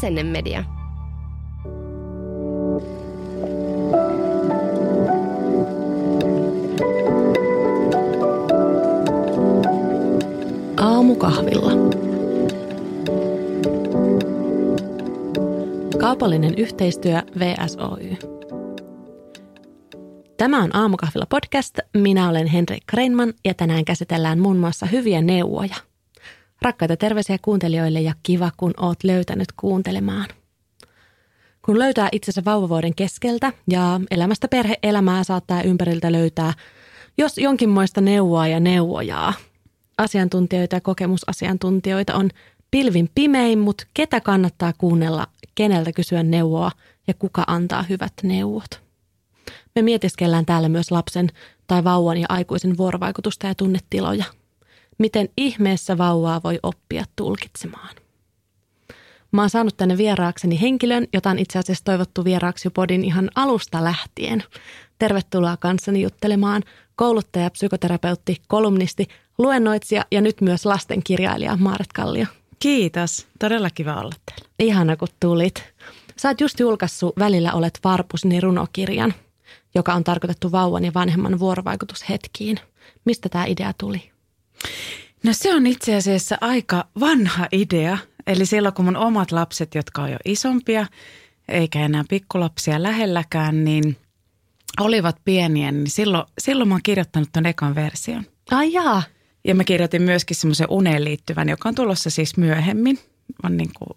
Asennemedia. Aamukahvilla. Kaupallinen yhteistyö VSOY. Tämä on Aamukahvilla podcast. Minä olen Henrik Kreinman ja tänään käsitellään muun muassa hyviä neuvoja. Rakkaita terveisiä kuuntelijoille ja kiva, kun oot löytänyt kuuntelemaan. Kun löytää itsensä vauvavuoden keskeltä ja elämästä perheelämää saattaa ympäriltä löytää jos jonkinmoista neuvoa ja neuvojaa. Asiantuntijoita ja kokemusasiantuntijoita on pilvin pimein, mutta ketä kannattaa kuunnella, keneltä kysyä neuvoa ja kuka antaa hyvät neuvot. Me mietiskellään täällä myös lapsen tai vauvan ja aikuisen vuorovaikutusta ja tunnetiloja. Miten ihmeessä vauvaa voi oppia tulkitsemaan? Mä oon saanut tänne vieraakseni henkilön, jota on itse asiassa toivottu vieraaksi podin ihan alusta lähtien. Tervetuloa kanssani juttelemaan kouluttaja, psykoterapeutti, kolumnisti, luennoitsija ja nyt myös lastenkirjailija Maaret Kallio. Kiitos. Todella kiva olla täällä. Ihana, kun tulit. Sä oot just julkaissut Välillä olet varpusni runokirjan, joka on tarkoitettu vauvan ja vanhemman vuorovaikutushetkiin. Mistä tämä idea tuli? No se on itse asiassa aika vanha idea. Eli silloin kun mun omat lapset, jotka on jo isompia, eikä enää pikkulapsia lähelläkään, niin olivat pieniä, niin silloin, silloin mä oon kirjoittanut ton ekan version. Ai jaa. Ja mä kirjoitin myöskin semmoisen uneen liittyvän, joka on tulossa siis myöhemmin. On niin kuin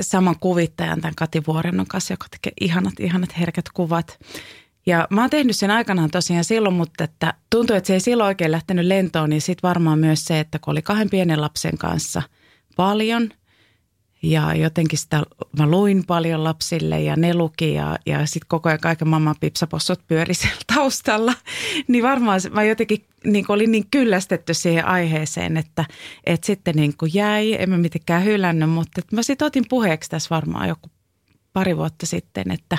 saman kuvittajan tämän Kati Vuorennon kanssa, joka tekee ihanat, ihanat herkät kuvat. Ja mä oon tehnyt sen aikanaan tosiaan silloin, mutta että tuntui, että se ei silloin oikein lähtenyt lentoon, niin sitten varmaan myös se, että kun oli kahden pienen lapsen kanssa paljon – ja jotenkin sitä mä luin paljon lapsille ja ne luki ja, ja sitten koko ajan kaiken mamman pipsapossot pyöri siellä taustalla. Niin varmaan mä jotenkin niin olin niin kyllästetty siihen aiheeseen, että, että sitten niin jäi, en mä mitenkään hylännyt, mutta mä sitten otin puheeksi tässä varmaan joku pari vuotta sitten, että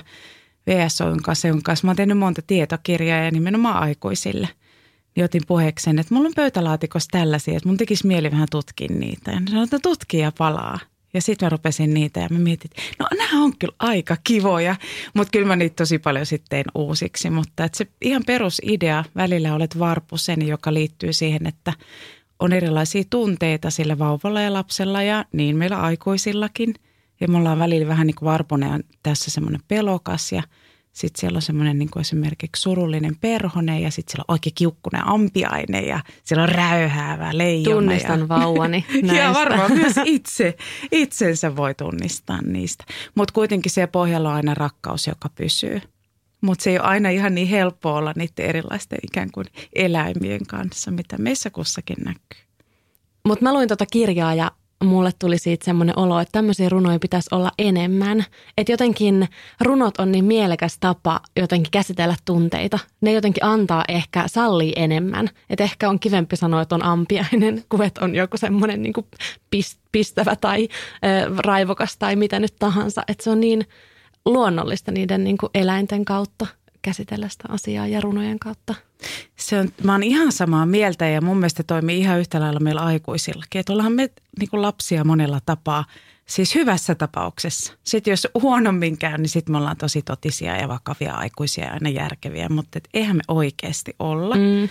VSOyn kanssa, jonka kanssa mä oon tehnyt monta tietokirjaa ja nimenomaan aikuisille – niin otin puheeksi sen, että mulla on pöytälaatikossa tällaisia, että mun tekisi mieli vähän tutkia niitä. Ja sanoin, että tutkija palaa. Ja sitten mä rupesin niitä ja mä mietin, että no nämä on kyllä aika kivoja, mutta kyllä mä niitä tosi paljon sitten uusiksi. Mutta että se ihan perusidea, välillä olet varpusen, joka liittyy siihen, että on erilaisia tunteita sillä vauvalla ja lapsella ja niin meillä aikuisillakin. Ja me ollaan välillä vähän niin kuin varpunen tässä semmoinen pelokas ja – sitten siellä on semmoinen niin kuin esimerkiksi surullinen perhonen ja sitten siellä on oikein kiukkunen ampiaine ja siellä on räyhäävä leijona. Tunnistan ja, vauvani näistä. ja varmaan myös itse, itsensä voi tunnistaa niistä. Mutta kuitenkin se pohjalla on aina rakkaus, joka pysyy. Mutta se ei ole aina ihan niin helppo olla niiden erilaisten ikään kuin eläimien kanssa, mitä meissä kussakin näkyy. Mutta mä luin tuota kirjaa ja mulle tuli siitä semmoinen olo, että tämmöisiä runoja pitäisi olla enemmän. Että jotenkin runot on niin mielekäs tapa jotenkin käsitellä tunteita. Ne jotenkin antaa ehkä, sallii enemmän. Että ehkä on kivempi sanoa, että on ampiainen, kuin että on joku semmoinen niin pistävä tai äh, raivokas tai mitä nyt tahansa. Että se on niin luonnollista niiden niin kuin eläinten kautta käsitellä sitä asiaa ja runojen kautta. Se on, mä oon ihan samaa mieltä ja mun mielestä toimii ihan yhtä lailla meillä aikuisillakin. Että ollaan me niin kuin lapsia monella tapaa, siis hyvässä tapauksessa. Sitten jos huonommin käy, niin sitten me ollaan tosi totisia ja vakavia aikuisia ja aina järkeviä, mutta et eihän me oikeasti olla. Mm.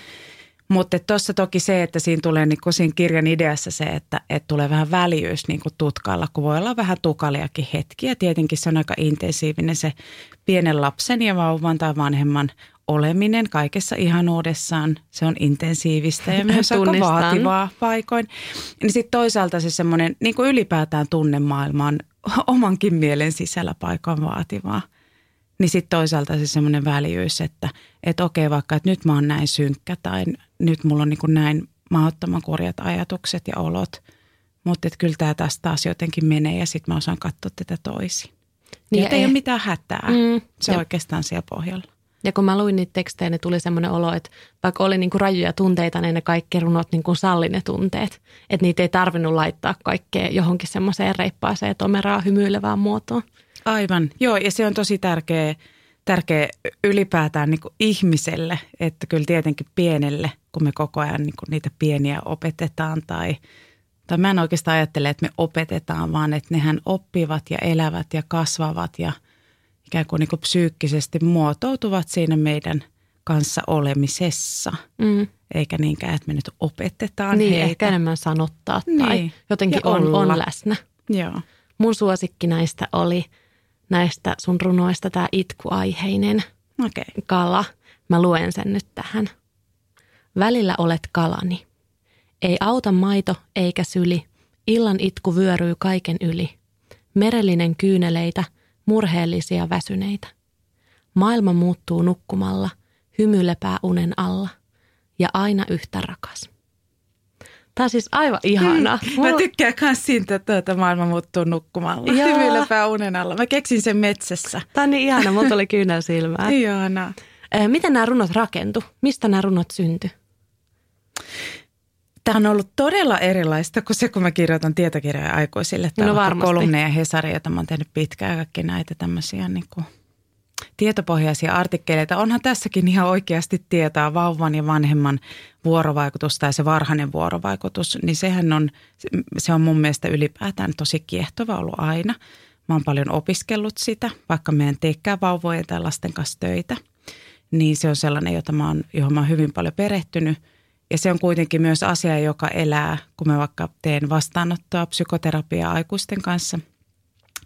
Mutta tuossa toki se, että siinä tulee niin kuin siinä kirjan ideassa se, että, että tulee vähän väljyys niin kuin tutkalla, kun voi olla vähän tukaliakin hetkiä. Tietenkin se on aika intensiivinen se pienen lapsen ja vauvan tai vanhemman oleminen kaikessa ihanuudessaan. Se on intensiivistä ja myös aika vaativaa paikoin. Niin sitten toisaalta se semmoinen niin kuin ylipäätään tunnemaailma on omankin mielen sisällä paikan vaativaa. Niin sitten toisaalta se semmoinen väljyys, että, että okei vaikka, että nyt mä oon näin synkkä tai nyt mulla on niin kuin näin mahdottoman korjat ajatukset ja olot. Mutta kyllä tämä taas taas jotenkin menee ja sitten mä osaan katsoa tätä toisin. Niin ei, ei ole mitään hätää. Mm, se on oikeastaan siellä pohjalla. Ja kun mä luin niitä tekstejä, niin tuli semmoinen olo, että vaikka oli niinku rajuja tunteita, niin ne kaikki runot niinku salli ne tunteet. Että niitä ei tarvinnut laittaa kaikkea johonkin semmoiseen reippaaseen tomeraa hymyilevään muotoon. Aivan, joo ja se on tosi tärkeä, tärkeä ylipäätään niin kuin ihmiselle, että kyllä tietenkin pienelle, kun me koko ajan niin kuin niitä pieniä opetetaan tai, tai mä en oikeastaan ajattele, että me opetetaan, vaan että nehän oppivat ja elävät ja kasvavat ja ikään kuin, niin kuin psyykkisesti muotoutuvat siinä meidän kanssa olemisessa. Mm. Eikä niinkään, että me nyt opetetaan Niin, heitä. ehkä enemmän sanottaa tai Niin. jotenkin Ja on, on läsnä. Joo. Mun suosikki näistä oli näistä sun runoista tämä itkuaiheinen. Okay. kala. Mä luen sen nyt tähän. Välillä olet kalani. Ei auta maito eikä syli. Illan itku vyöryy kaiken yli. Merellinen kyyneleitä, murheellisia väsyneitä. Maailma muuttuu nukkumalla, hymy lepää unen alla. Ja aina yhtä rakas. Tämä on siis aivan ihanaa. Mä tykkään myös siitä, että tuota maailma muuttuu nukkumalla. Joo. Hymyilepää unen alla. Mä keksin sen metsässä. Tämä on niin ihana, mulla tuli kyynel silmään. Ihanaa. Eh, Miten nämä runot rakentu? Mistä nämä runot syntyi? Tämä on ollut todella erilaista kuin se, kun mä kirjoitan tietokirjoja aikuisille. Tai No varmasti. kolumneja Hesari, jota mä oon tehnyt pitkään kaikki näitä tämmöisiä niin kuin tietopohjaisia artikkeleita. Onhan tässäkin ihan oikeasti tietää vauvan ja vanhemman vuorovaikutus tai se varhainen vuorovaikutus, niin sehän on, se on mun mielestä ylipäätään tosi kiehtova ollut aina. Mä oon paljon opiskellut sitä, vaikka meidän teekään vauvojen tai lasten kanssa töitä. Niin se on sellainen, jota mä oon, johon mä oon hyvin paljon perehtynyt. Ja se on kuitenkin myös asia, joka elää, kun mä vaikka teen vastaanottoa psykoterapiaa aikuisten kanssa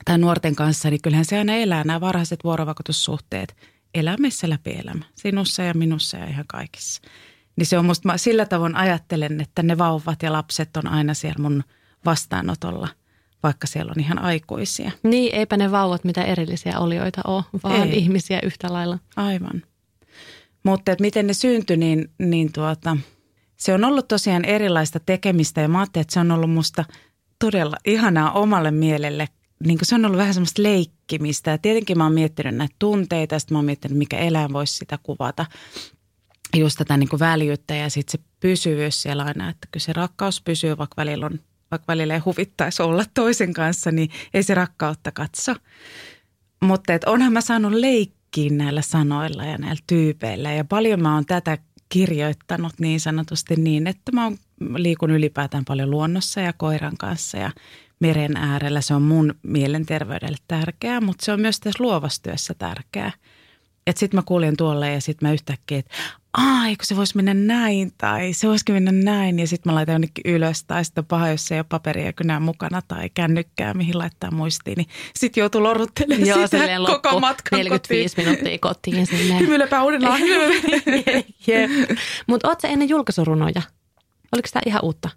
tai nuorten kanssa, niin kyllähän se aina elää nämä varhaiset vuorovaikutussuhteet elämässä läpi elämä. Sinussa ja minussa ja ihan kaikissa. Niin se on musta, mä sillä tavoin ajattelen, että ne vauvat ja lapset on aina siellä mun vastaanotolla, vaikka siellä on ihan aikuisia. Niin, eipä ne vauvat mitä erillisiä olioita ole, vaan Ei. ihmisiä yhtä lailla. Aivan. Mutta että miten ne syntyi, niin, niin tuota, se on ollut tosiaan erilaista tekemistä ja mä ajattelin, että se on ollut musta todella ihanaa omalle mielelle. Niin se on ollut vähän semmoista leikkimistä ja tietenkin mä oon miettinyt näitä tunteita ja sitten mä oon miettinyt, mikä eläin voisi sitä kuvata. Just tätä niin väljyyttä ja sitten se pysyvyys siellä aina, että kyllä se rakkaus pysyy, vaikka välillä, on, vaikka välillä ei huvittaisi olla toisen kanssa, niin ei se rakkautta katso. Mutta et onhan mä saanut leikkiä näillä sanoilla ja näillä tyypeillä ja paljon mä oon tätä kirjoittanut niin sanotusti niin, että mä liikun ylipäätään paljon luonnossa ja koiran kanssa ja meren äärellä. Se on mun mielenterveydelle tärkeää, mutta se on myös tässä luovassa työssä tärkeää. Että sitten mä kuljen tuolle ja sitten mä yhtäkkiä, että ai kun se voisi mennä näin tai se voisikin mennä näin ja sitten mä laitan jonnekin ylös tai sitten on paha, jos ei ole paperia kynää mukana tai kännykkää, mihin laittaa muistiin, niin sitten joutuu lorruttelemaan Joo, sitä koko loppu matkan 45 minuuttia kotiin silleen. Hymyilepää uudellaan. Mutta oot sä ennen julkaisurunoja? Oliko tämä ihan uutta?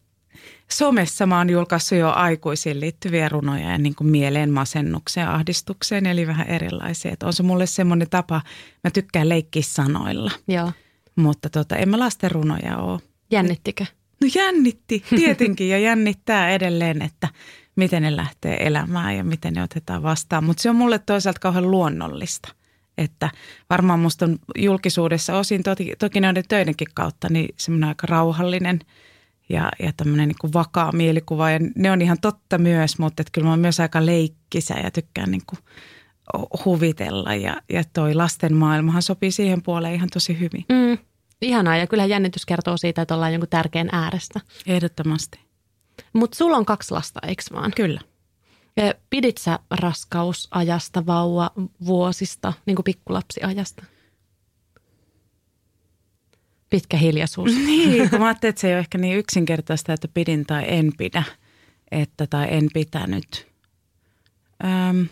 Somessa mä oon julkaissut jo aikuisiin liittyviä runoja ja niin kuin mieleen, masennukseen, ahdistukseen, eli vähän erilaisia. Et on se mulle semmoinen tapa, mä tykkään leikkiä sanoilla, Joo. mutta tota, en mä lasten runoja ole. Jännittikö? No jännitti tietenkin ja jännittää edelleen, että miten ne lähtee elämään ja miten ne otetaan vastaan. Mutta se on mulle toisaalta kauhean luonnollista. Että varmaan musta on julkisuudessa osin, toki, toki noiden töidenkin kautta, niin semmoinen aika rauhallinen ja, ja tämmöinen niin kuin vakaa mielikuva. Ja ne on ihan totta myös, mutta että kyllä mä oon myös aika leikkisä ja tykkään niin kuin huvitella. Ja, ja toi lasten maailmahan sopii siihen puoleen ihan tosi hyvin. Mm. Ihanaa ja kyllähän jännitys kertoo siitä, että ollaan jonkun tärkeän äärestä. Ehdottomasti. Mutta sulla on kaksi lasta, eikö vaan? Kyllä. Ja Pidit sä raskausajasta, vauva vuosista, niin kuin pikkulapsiajasta? Pitkä hiljaisuus. Niin, kun mä ajattelin, että se ei ole ehkä niin yksinkertaista, että pidin tai en pidä, että tai en pitänyt. Öm,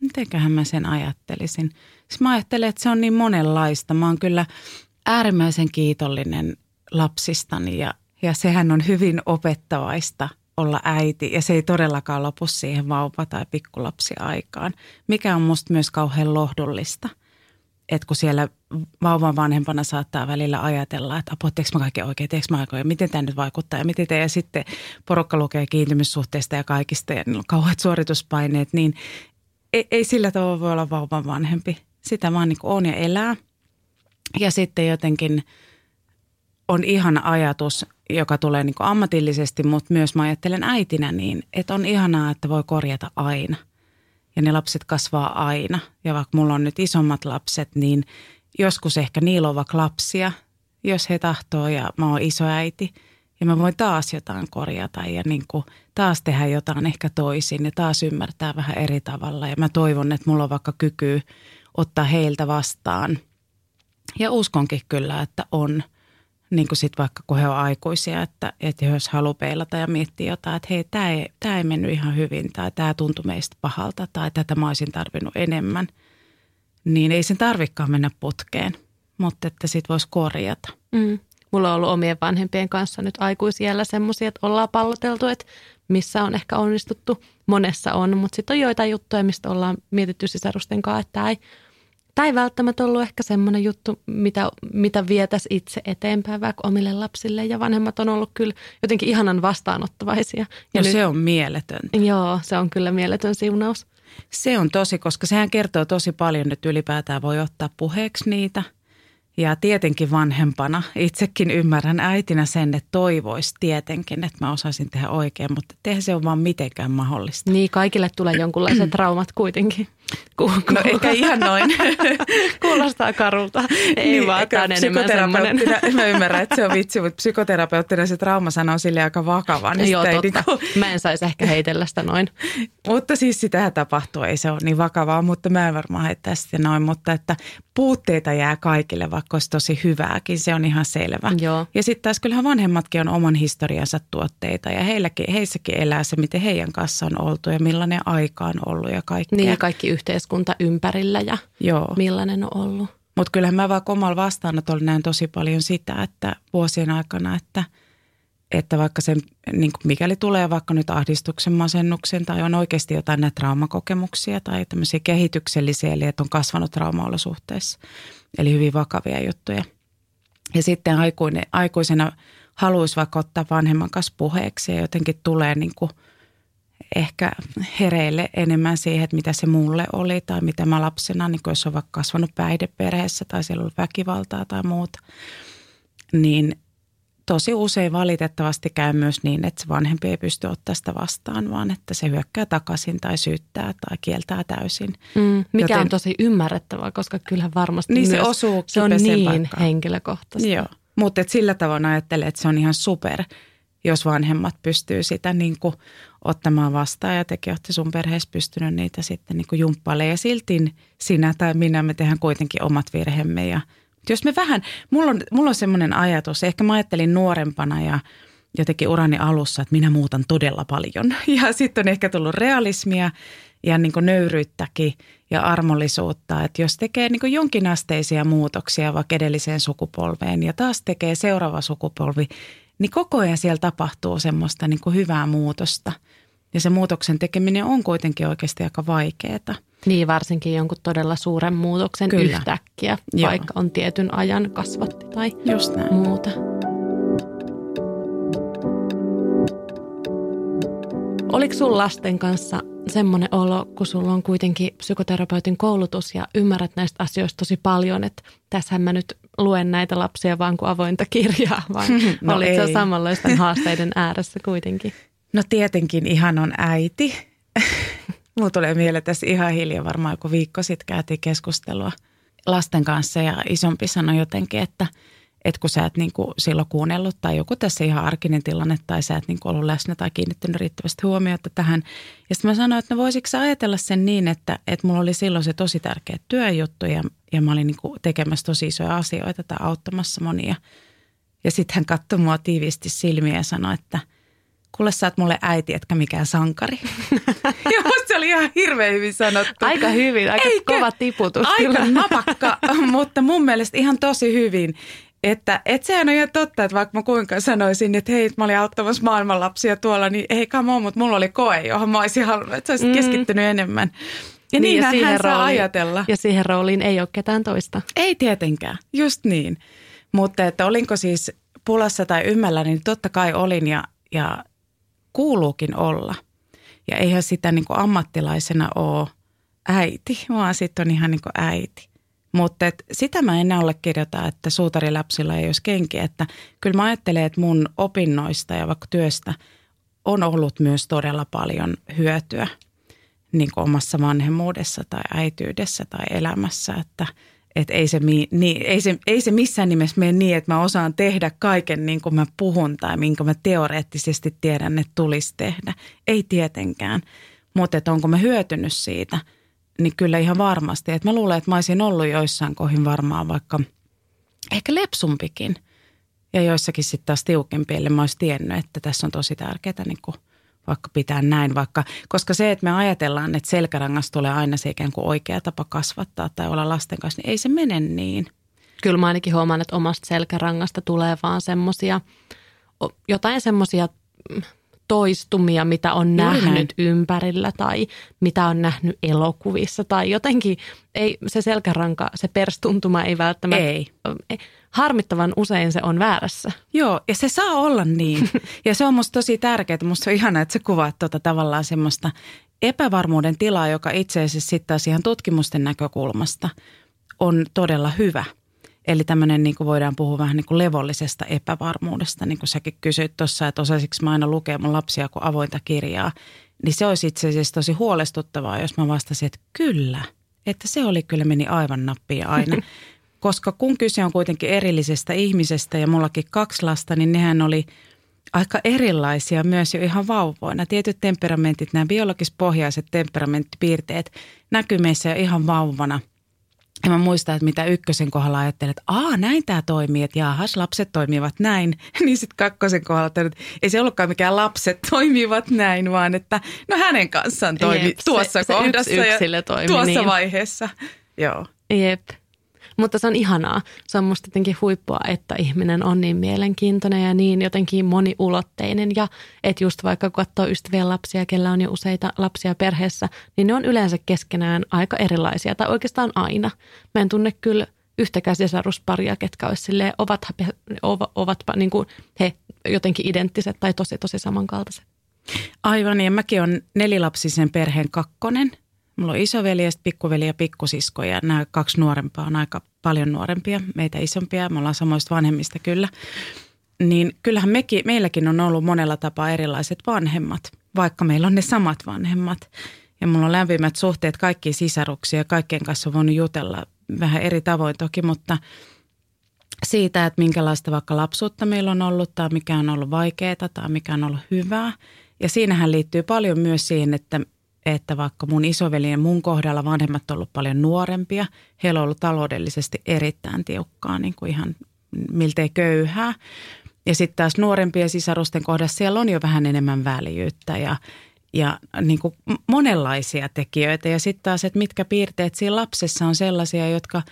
mitenköhän mä sen ajattelisin? Siis mä ajattelen, että se on niin monenlaista. Mä oon kyllä äärimmäisen kiitollinen lapsistani ja, ja sehän on hyvin opettavaista olla äiti ja se ei todellakaan lopu siihen vauva- tai pikkulapsiaikaan, mikä on musta myös kauhean lohdullista – että kun siellä vauvan vanhempana saattaa välillä ajatella, että apua, teekö mä kaiken oikein, teekö mä oikein, miten tämä nyt vaikuttaa ja miten te, ja sitten porukka lukee kiintymyssuhteista ja kaikista ja kauheat suorituspaineet, niin ei, ei sillä tavalla voi olla vauvan vanhempi. Sitä vaan niin on ja elää. Ja sitten jotenkin on ihana ajatus, joka tulee niin ammatillisesti, mutta myös mä ajattelen äitinä niin, että on ihanaa, että voi korjata aina ja ne lapset kasvaa aina. Ja vaikka mulla on nyt isommat lapset, niin joskus ehkä niillä on vaikka lapsia, jos he tahtoo ja mä oon isoäiti. Ja mä voin taas jotain korjata ja niin kuin taas tehdä jotain ehkä toisin ja taas ymmärtää vähän eri tavalla. Ja mä toivon, että mulla on vaikka kyky ottaa heiltä vastaan. Ja uskonkin kyllä, että on – niin kuin sit vaikka kun he on aikuisia, että, että jos haluaa peilata ja miettiä jotain, että hei, tämä ei, tämä ei mennyt ihan hyvin tai tämä tuntui meistä pahalta tai tätä mä olisin tarvinnut enemmän, niin ei sen tarvikaan mennä putkeen, mutta että sit voisi korjata. Mm. Mulla on ollut omien vanhempien kanssa nyt aikuisiellä semmoisia, että ollaan palloteltu, että missä on ehkä onnistuttu. Monessa on, mutta sitten on joitain juttuja, mistä ollaan mietitty sisarusten kanssa, että tämä ei Tämä ei välttämättä ollut ehkä semmoinen juttu, mitä, mitä vietäisi itse eteenpäin vaikka omille lapsille. Ja vanhemmat on ollut kyllä jotenkin ihanan vastaanottavaisia. Ja, ja nyt, se on mieletön. Joo, se on kyllä mieletön siunaus. Se on tosi, koska sehän kertoo tosi paljon, että ylipäätään voi ottaa puheeksi niitä – ja tietenkin vanhempana itsekin ymmärrän äitinä sen, että toivoisi tietenkin, että mä osaisin tehdä oikein, mutta eihän se ole vaan mitenkään mahdollista. Niin, kaikille tulee jonkunlaiset traumat kuitenkin. Ku, ku, no ehkä ihan noin. Kuulostaa karulta. Ei niin, vaan, tämä on enemmän semmoinen. Mä ymmärrän, että se on vitsi, mutta psykoterapeuttina se trauma sanoo sille aika vakava. Niin Joo, totta. Niin kuin... Mä en saisi ehkä heitellä sitä noin. mutta siis sitähän tapahtuu, ei se ole niin vakavaa, mutta mä en varmaan heittää sitä noin. Mutta että puutteita jää kaikille, vaikka olisi tosi hyvääkin, se on ihan selvä. Joo. Ja sitten taas kyllähän vanhemmatkin on oman historiansa tuotteita ja heilläkin, heissäkin elää se, miten heidän kanssa on oltu ja millainen aika on ollut ja kaikkea. Niin ja kaikki yhteiskunta ympärillä ja Joo. millainen on ollut. Mutta kyllähän mä vaikka omalla vastaanotolla näen tosi paljon sitä, että vuosien aikana, että, että vaikka se, niin mikäli tulee vaikka nyt ahdistuksen, masennuksen tai on oikeasti jotain näitä traumakokemuksia tai tämmöisiä kehityksellisiä, eli että on kasvanut traumaolosuhteissa, eli hyvin vakavia juttuja. Ja sitten aikuinen, aikuisena haluaisi vaikka ottaa vanhemman kanssa puheeksi ja jotenkin tulee niin kuin – ehkä hereille enemmän siihen, että mitä se mulle oli tai mitä mä lapsena, niin jos on vaikka kasvanut päihdeperheessä tai siellä on väkivaltaa tai muuta, niin tosi usein valitettavasti käy myös niin, että se vanhempi ei pysty ottaa sitä vastaan, vaan että se hyökkää takaisin tai syyttää tai kieltää täysin. Mm, mikä Joten, on tosi ymmärrettävää, koska kyllähän varmasti niin myös se, osuu se on niin paikkaan. henkilökohtaisesti. Joo, mutta sillä tavoin ajattelee, että se on ihan super – jos vanhemmat pystyy sitä niin kuin ottamaan vastaan ja tekin olette sun perheessä pystynyt niitä sitten niin kuin jumppailemaan. Ja silti sinä tai minä me tehdään kuitenkin omat virhemme. Ja, jos me vähän, mulla on, mulla on semmoinen ajatus, ehkä mä ajattelin nuorempana ja jotenkin urani alussa, että minä muutan todella paljon. Ja sitten on ehkä tullut realismia ja niin kuin nöyryyttäkin ja armollisuutta, että jos tekee niin kuin jonkinasteisia muutoksia vaikka edelliseen sukupolveen ja taas tekee seuraava sukupolvi niin koko ajan siellä tapahtuu semmoista niin kuin hyvää muutosta. Ja se muutoksen tekeminen on kuitenkin oikeasti aika vaikeaa. Niin, varsinkin jonkun todella suuren muutoksen Kyllä. yhtäkkiä, Joo. vaikka on tietyn ajan kasvatti tai Just näin. muuta. Oliko sun lasten kanssa semmoinen olo, kun sulla on kuitenkin psykoterapeutin koulutus ja ymmärrät näistä asioista tosi paljon, että tässähän mä nyt luen näitä lapsia vaan kuin avointa kirjaa, vai no olit sä samanlaisten haasteiden ääressä kuitenkin? No tietenkin ihan on äiti. Mulla tulee mieleen tässä ihan hiljaa varmaan joku viikko sitten käytiin keskustelua lasten kanssa ja isompi sanoi jotenkin, että – että kun sä et niin kuin silloin kuunnellut tai joku tässä ihan arkinen tilanne tai sä et niin kuin ollut läsnä tai kiinnittänyt riittävästi huomiota tähän. Ja sitten mä sanoin, että no voisitko sä ajatella sen niin, että, että mulla oli silloin se tosi tärkeä työjuttu ja, ja mä olin niin kuin tekemässä tosi isoja asioita tai auttamassa monia. Ja sitten hän katsoi mua tiiviisti silmiä ja sanoi, että kuule sä oot mulle äiti, etkä mikään sankari. ja se oli ihan hirveän hyvin sanottu. Aika hyvin, aika Eikä, kova tiputus. Aika kyllä. napakka, mutta mun mielestä ihan tosi hyvin. Että et sehän on ihan totta, että vaikka mä kuinka sanoisin, että hei, mä olin auttamassa maailman lapsia tuolla, niin ei on, mutta mulla oli koe, johon mä olisin halunnut, että sä olisit mm. keskittynyt enemmän. Ja niin, niin ja hän saa ajatella. Ja siihen rooliin ei ole ketään toista. Ei tietenkään, just niin. Mutta että olinko siis pulassa tai ymmällä, niin totta kai olin ja, ja kuuluukin olla. Ja eihän sitä niin kuin ammattilaisena ole äiti, vaan sitten on ihan niin kuin äiti. Mutta sitä mä en allekirjoita, että suutarilapsilla ei olisi kenkiä. Että kyllä mä ajattelen, että mun opinnoista ja vaikka työstä on ollut myös todella paljon hyötyä niin kuin omassa vanhemmuudessa tai äityydessä tai elämässä. Että Että ei se, niin, ei, se, ei se missään nimessä mene niin, että mä osaan tehdä kaiken niin kuin mä puhun tai minkä mä teoreettisesti tiedän, että tulisi tehdä. Ei tietenkään. Mutta onko mä hyötynyt siitä, niin kyllä ihan varmasti. Että mä luulen, että mä olisin ollut joissain kohin varmaan vaikka ehkä lepsumpikin. Ja joissakin sitten taas tiukempi, eli mä olisin tiennyt, että tässä on tosi tärkeää niin kuin vaikka pitää näin, vaikka, koska se, että me ajatellaan, että selkärangasta tulee aina se ikään kuin oikea tapa kasvattaa tai olla lasten kanssa, niin ei se mene niin. Kyllä mä ainakin huomaan, että omasta selkärangasta tulee vaan semmoisia, jotain semmoisia mm, toistumia, mitä on Juuri nähnyt näin. ympärillä tai mitä on nähnyt elokuvissa tai jotenkin ei se selkäranka, se perstuntuma ei välttämättä, ei. harmittavan usein se on väärässä. Joo, ja se saa olla niin. ja se on musta tosi tärkeää. Musta on ihana, että sä kuvaat tuota tavallaan semmoista epävarmuuden tilaa, joka itse asiassa sitten taas ihan tutkimusten näkökulmasta on todella hyvä – Eli tämmöinen niin kuin voidaan puhua vähän niin kuin levollisesta epävarmuudesta, niin kuin säkin kysyit tuossa, että osaisinko mä aina lukea mun lapsia kuin avointa kirjaa. Niin se olisi itse asiassa tosi huolestuttavaa, jos mä vastasin, että kyllä, että se oli kyllä meni aivan nappia aina. Koska kun kyse on kuitenkin erillisestä ihmisestä ja mullakin kaksi lasta, niin nehän oli aika erilaisia myös jo ihan vauvoina. Tietyt temperamentit, nämä biologispohjaiset temperamenttipiirteet näkyy meissä jo ihan vauvana – ja mä muistan, että mitä ykkösen kohdalla ajattelin, että aa näin tämä toimii, että jaahas lapset toimivat näin. niin sitten kakkosen kohdalla että ei se ollutkaan mikään lapset toimivat näin, vaan että no hänen kanssaan toimi Jep, tuossa se, kohdassa se yksi ja toimi, tuossa niin. vaiheessa. Joo. Jep. Mutta se on ihanaa. Se on musta jotenkin huippua, että ihminen on niin mielenkiintoinen ja niin jotenkin moniulotteinen. Ja että just vaikka kun katsoo ystäviä lapsia, kellä on jo useita lapsia perheessä, niin ne on yleensä keskenään aika erilaisia. Tai oikeastaan aina. Mä en tunne kyllä yhtäkään sisarusparia, ketkä olisi silleen, ovat, ovatpa niin kuin he jotenkin identtiset tai tosi tosi samankaltaiset. Aivan, ja mäkin olen nelilapsisen perheen kakkonen – Mulla on isoveli ja pikkuveli ja pikkusisko ja nämä kaksi nuorempaa on aika paljon nuorempia, meitä isompia. Me ollaan samoista vanhemmista kyllä. Niin kyllähän mekin, meilläkin on ollut monella tapaa erilaiset vanhemmat, vaikka meillä on ne samat vanhemmat. Ja mulla on lämpimät suhteet kaikkiin sisaruksia ja kaikkien kanssa on voinut jutella vähän eri tavoin toki, mutta siitä, että minkälaista vaikka lapsuutta meillä on ollut tai mikä on ollut vaikeaa tai mikä on ollut hyvää. Ja siinähän liittyy paljon myös siihen, että että vaikka mun isoveli ja mun kohdalla vanhemmat on ollut paljon nuorempia, heillä on ollut taloudellisesti erittäin tiukkaa, niin kuin ihan miltei köyhää. Ja sitten taas nuorempien sisarusten kohdassa siellä on jo vähän enemmän väljyyttä ja, ja niin kuin monenlaisia tekijöitä. Ja sitten taas, että mitkä piirteet siinä lapsessa on sellaisia, jotka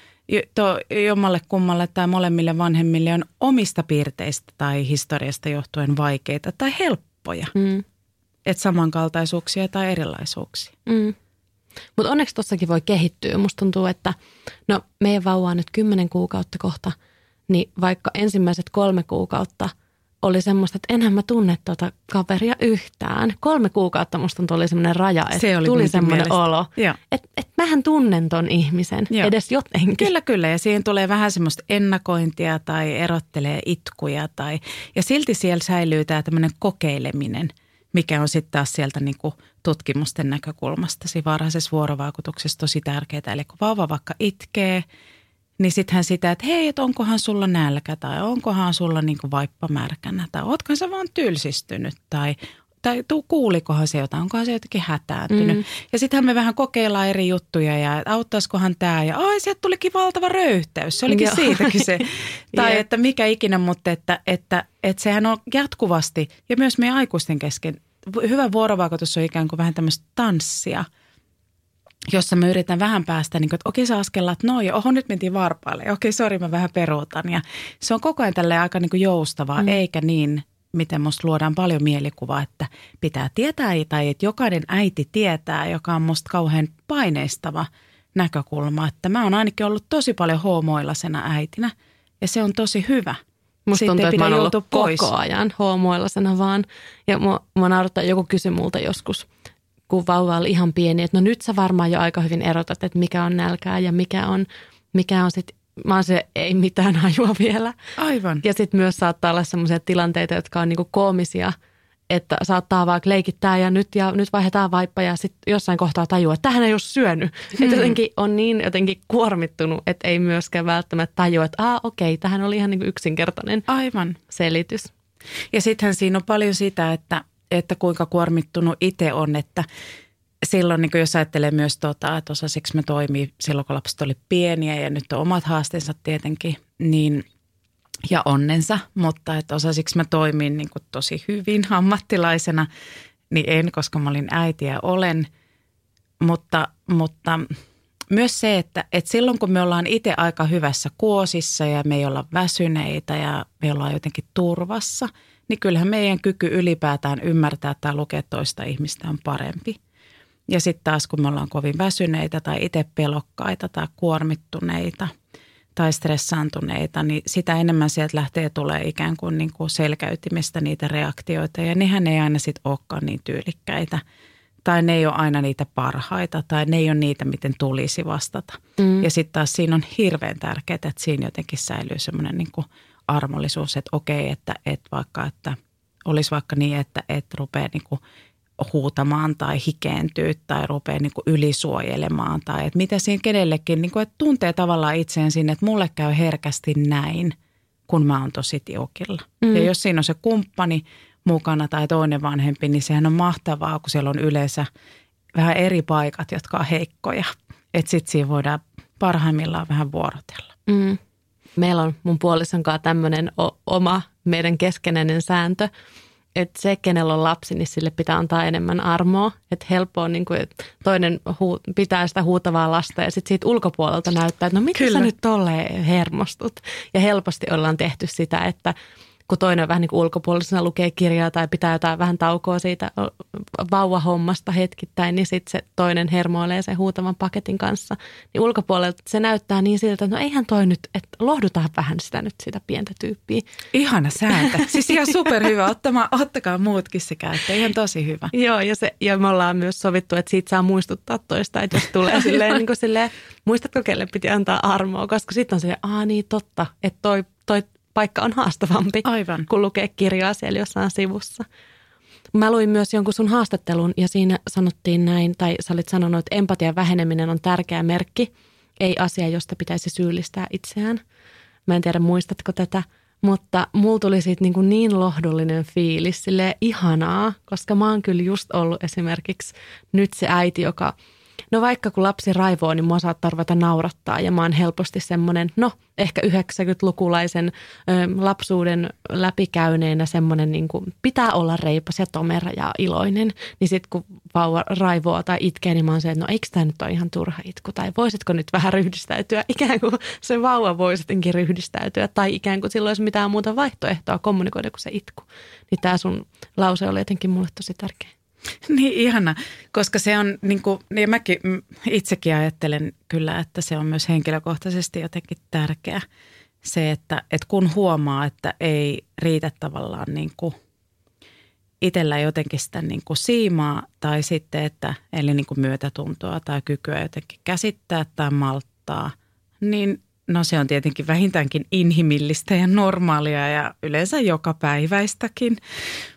to, jommalle kummalle tai molemmille vanhemmille on omista piirteistä tai historiasta johtuen vaikeita tai helppoja. Mm että samankaltaisuuksia tai erilaisuuksia. Mm. Mutta onneksi tuossakin voi kehittyä. Musta tuntuu, että no meidän vauva on nyt kymmenen kuukautta kohta, niin vaikka ensimmäiset kolme kuukautta oli semmoista, että enhän mä tunne tuota kaveria yhtään. Kolme kuukautta musta tuli semmoinen raja, että Se oli tuli semmoinen olo, että et mähän tunnen ton ihmisen Joo. edes jotenkin. Kyllä, kyllä. Ja siihen tulee vähän semmoista ennakointia tai erottelee itkuja. Tai, ja silti siellä säilyy tämä tämmöinen kokeileminen – mikä on sitten taas sieltä niin kuin tutkimusten näkökulmasta siinä varhaisessa vuorovaikutuksessa tosi tärkeää. Eli kun vauva vaikka itkee, niin sittenhän sitä, että hei, että onkohan sulla nälkä tai onkohan sulla niin kuin vaippa märkänä tai ootko sä vaan tylsistynyt tai tai tuu, kuulikohan se jotain, onkohan se jotenkin hätääntynyt. Mm. Ja sittenhän me vähän kokeillaan eri juttuja ja auttaisikohan tämä ja ai sieltä tulikin valtava röyhtäys, se olikin Joo. siitäkin se. tai yeah. että mikä ikinä, mutta että, että, että sehän on jatkuvasti ja myös meidän aikuisten kesken hyvä vuorovaikutus on ikään kuin vähän tämmöistä tanssia, jossa me yritän vähän päästä, niin kuin, että okei sä askellat noin ja oho nyt mentiin varpaalle okei sori mä vähän peruutan. Ja se on koko ajan tälleen aika niin kuin joustavaa, mm. eikä niin, miten musta luodaan paljon mielikuvaa, että pitää tietää tai että jokainen äiti tietää, joka on musta kauhean paineistava näkökulma. Että mä oon ainakin ollut tosi paljon hoomoillasena äitinä ja se on tosi hyvä – Musta tuntuu, että mä oon ollut pois. koko ajan hoomoillasena vaan. Ja mua, mua naurattaa, joku kysy multa joskus, kun vauva oli ihan pieni, että no nyt sä varmaan jo aika hyvin erotat, että mikä on nälkää ja mikä on, mikä on sitten mä oon se ei mitään hajua vielä. Aivan. Ja sitten myös saattaa olla sellaisia tilanteita, jotka on niinku koomisia, että saattaa vaikka leikittää ja nyt, ja nyt vaihdetaan vaippa ja sitten jossain kohtaa tajua, että tähän ei ole syönyt. Hmm. Että jotenkin on niin jotenkin kuormittunut, että ei myöskään välttämättä tajua, että aa okei, okay, tähän oli ihan niin kuin yksinkertainen Aivan. selitys. Ja sittenhän siinä on paljon sitä, että, että kuinka kuormittunut itse on, että silloin niin jos ajattelee myös, tota, että osasiksi me toimii silloin, kun lapset oli pieniä ja nyt on omat haasteensa tietenkin, niin ja onnensa, mutta että osasiksi mä toimin niin kuin tosi hyvin ammattilaisena, niin en, koska mä olin äiti ja olen. Mutta, mutta myös se, että, että silloin kun me ollaan itse aika hyvässä kuosissa ja me ei olla väsyneitä ja me ollaan jotenkin turvassa, niin kyllähän meidän kyky ylipäätään ymmärtää tai lukea toista ihmistä on parempi. Ja sitten taas kun me ollaan kovin väsyneitä tai itse pelokkaita tai kuormittuneita tai stressaantuneita, niin sitä enemmän sieltä lähtee tulee ikään kuin, niin kuin selkäytimistä niitä reaktioita. Ja nehän ei aina sitten olekaan niin tyylikkäitä. Tai ne ei ole aina niitä parhaita tai ne ei ole niitä, miten tulisi vastata. Mm. Ja sitten taas siinä on hirveän tärkeää, että siinä jotenkin säilyy semmoinen niin armollisuus, että okei, että, että vaikka, että olisi vaikka niin, että, että rupeaa niin kuin huutamaan tai hikeentyy tai rupeaa niin kuin ylisuojelemaan tai että mitä siinä kenellekin, niin kuin, että tuntee tavallaan itseen sinne, että mulle käy herkästi näin, kun mä oon tosi tiukilla. Mm. Ja jos siinä on se kumppani mukana tai toinen vanhempi, niin sehän on mahtavaa, kun siellä on yleensä vähän eri paikat, jotka on heikkoja. Että sitten siinä voidaan parhaimmillaan vähän vuorotella. Mm. Meillä on mun puolison kanssa tämmöinen oma meidän keskenäinen sääntö – että se, kenellä on lapsi, niin sille pitää antaa enemmän armoa. Että helppoa, niin kuin, että toinen huu, pitää sitä huutavaa lasta ja sitten siitä ulkopuolelta näyttää, että no miten Kyllä. sä nyt tolleen hermostut. Ja helposti ollaan tehty sitä, että – kun toinen vähän niin kuin ulkopuolisena lukee kirjaa tai pitää jotain vähän taukoa siitä vauvahommasta hetkittäin, niin sitten se toinen hermoilee sen huutavan paketin kanssa. Niin ulkopuolelta se näyttää niin siltä, että no eihän toi nyt, että lohdutaan vähän sitä nyt sitä pientä tyyppiä. Ihana sääntö. Siis ihan superhyvä. Ottama, ottakaa muutkin se käyttöön. Ihan tosi hyvä. Joo, ja, se, ja me ollaan myös sovittu, että siitä saa muistuttaa toista, että jos tulee silleen, niin kuin silleen, muistatko kelle piti antaa armoa, koska sitten on se, aa niin totta, että toi, toi paikka on haastavampi, Aivan. kun lukee kirjaa siellä jossain sivussa. Mä luin myös jonkun sun haastattelun ja siinä sanottiin näin, tai sä olit sanonut, että empatian väheneminen on tärkeä merkki, ei asia, josta pitäisi syyllistää itseään. Mä en tiedä, muistatko tätä, mutta mulla tuli siitä niin, kuin niin lohdullinen fiilis, sille ihanaa, koska mä oon kyllä just ollut esimerkiksi nyt se äiti, joka – No vaikka kun lapsi raivoo, niin mua saattaa ruveta naurattaa ja mä oon helposti semmoinen, no ehkä 90-lukulaisen ö, lapsuuden läpikäyneenä semmoinen niin kuin, pitää olla reipas ja tomera ja iloinen. Niin sitten kun vauva raivoo tai itkee, niin mä oon se, että no eikö tämä nyt ole ihan turha itku tai voisitko nyt vähän ryhdistäytyä, ikään kuin se vauva voisi sittenkin ryhdistäytyä tai ikään kuin silloin olisi mitään muuta vaihtoehtoa kommunikoida kuin se itku. Niin tämä sun lause oli jotenkin mulle tosi tärkeä. Niin ihana, koska se on, niin kuin, niin mäkin itsekin ajattelen kyllä, että se on myös henkilökohtaisesti jotenkin tärkeä. Se, että, että kun huomaa, että ei riitä tavallaan niin kuin itsellä jotenkin sitä niin kuin siimaa tai sitten, että eli niin kuin myötätuntoa tai kykyä jotenkin käsittää tai malttaa, niin no se on tietenkin vähintäänkin inhimillistä ja normaalia ja yleensä joka päiväistäkin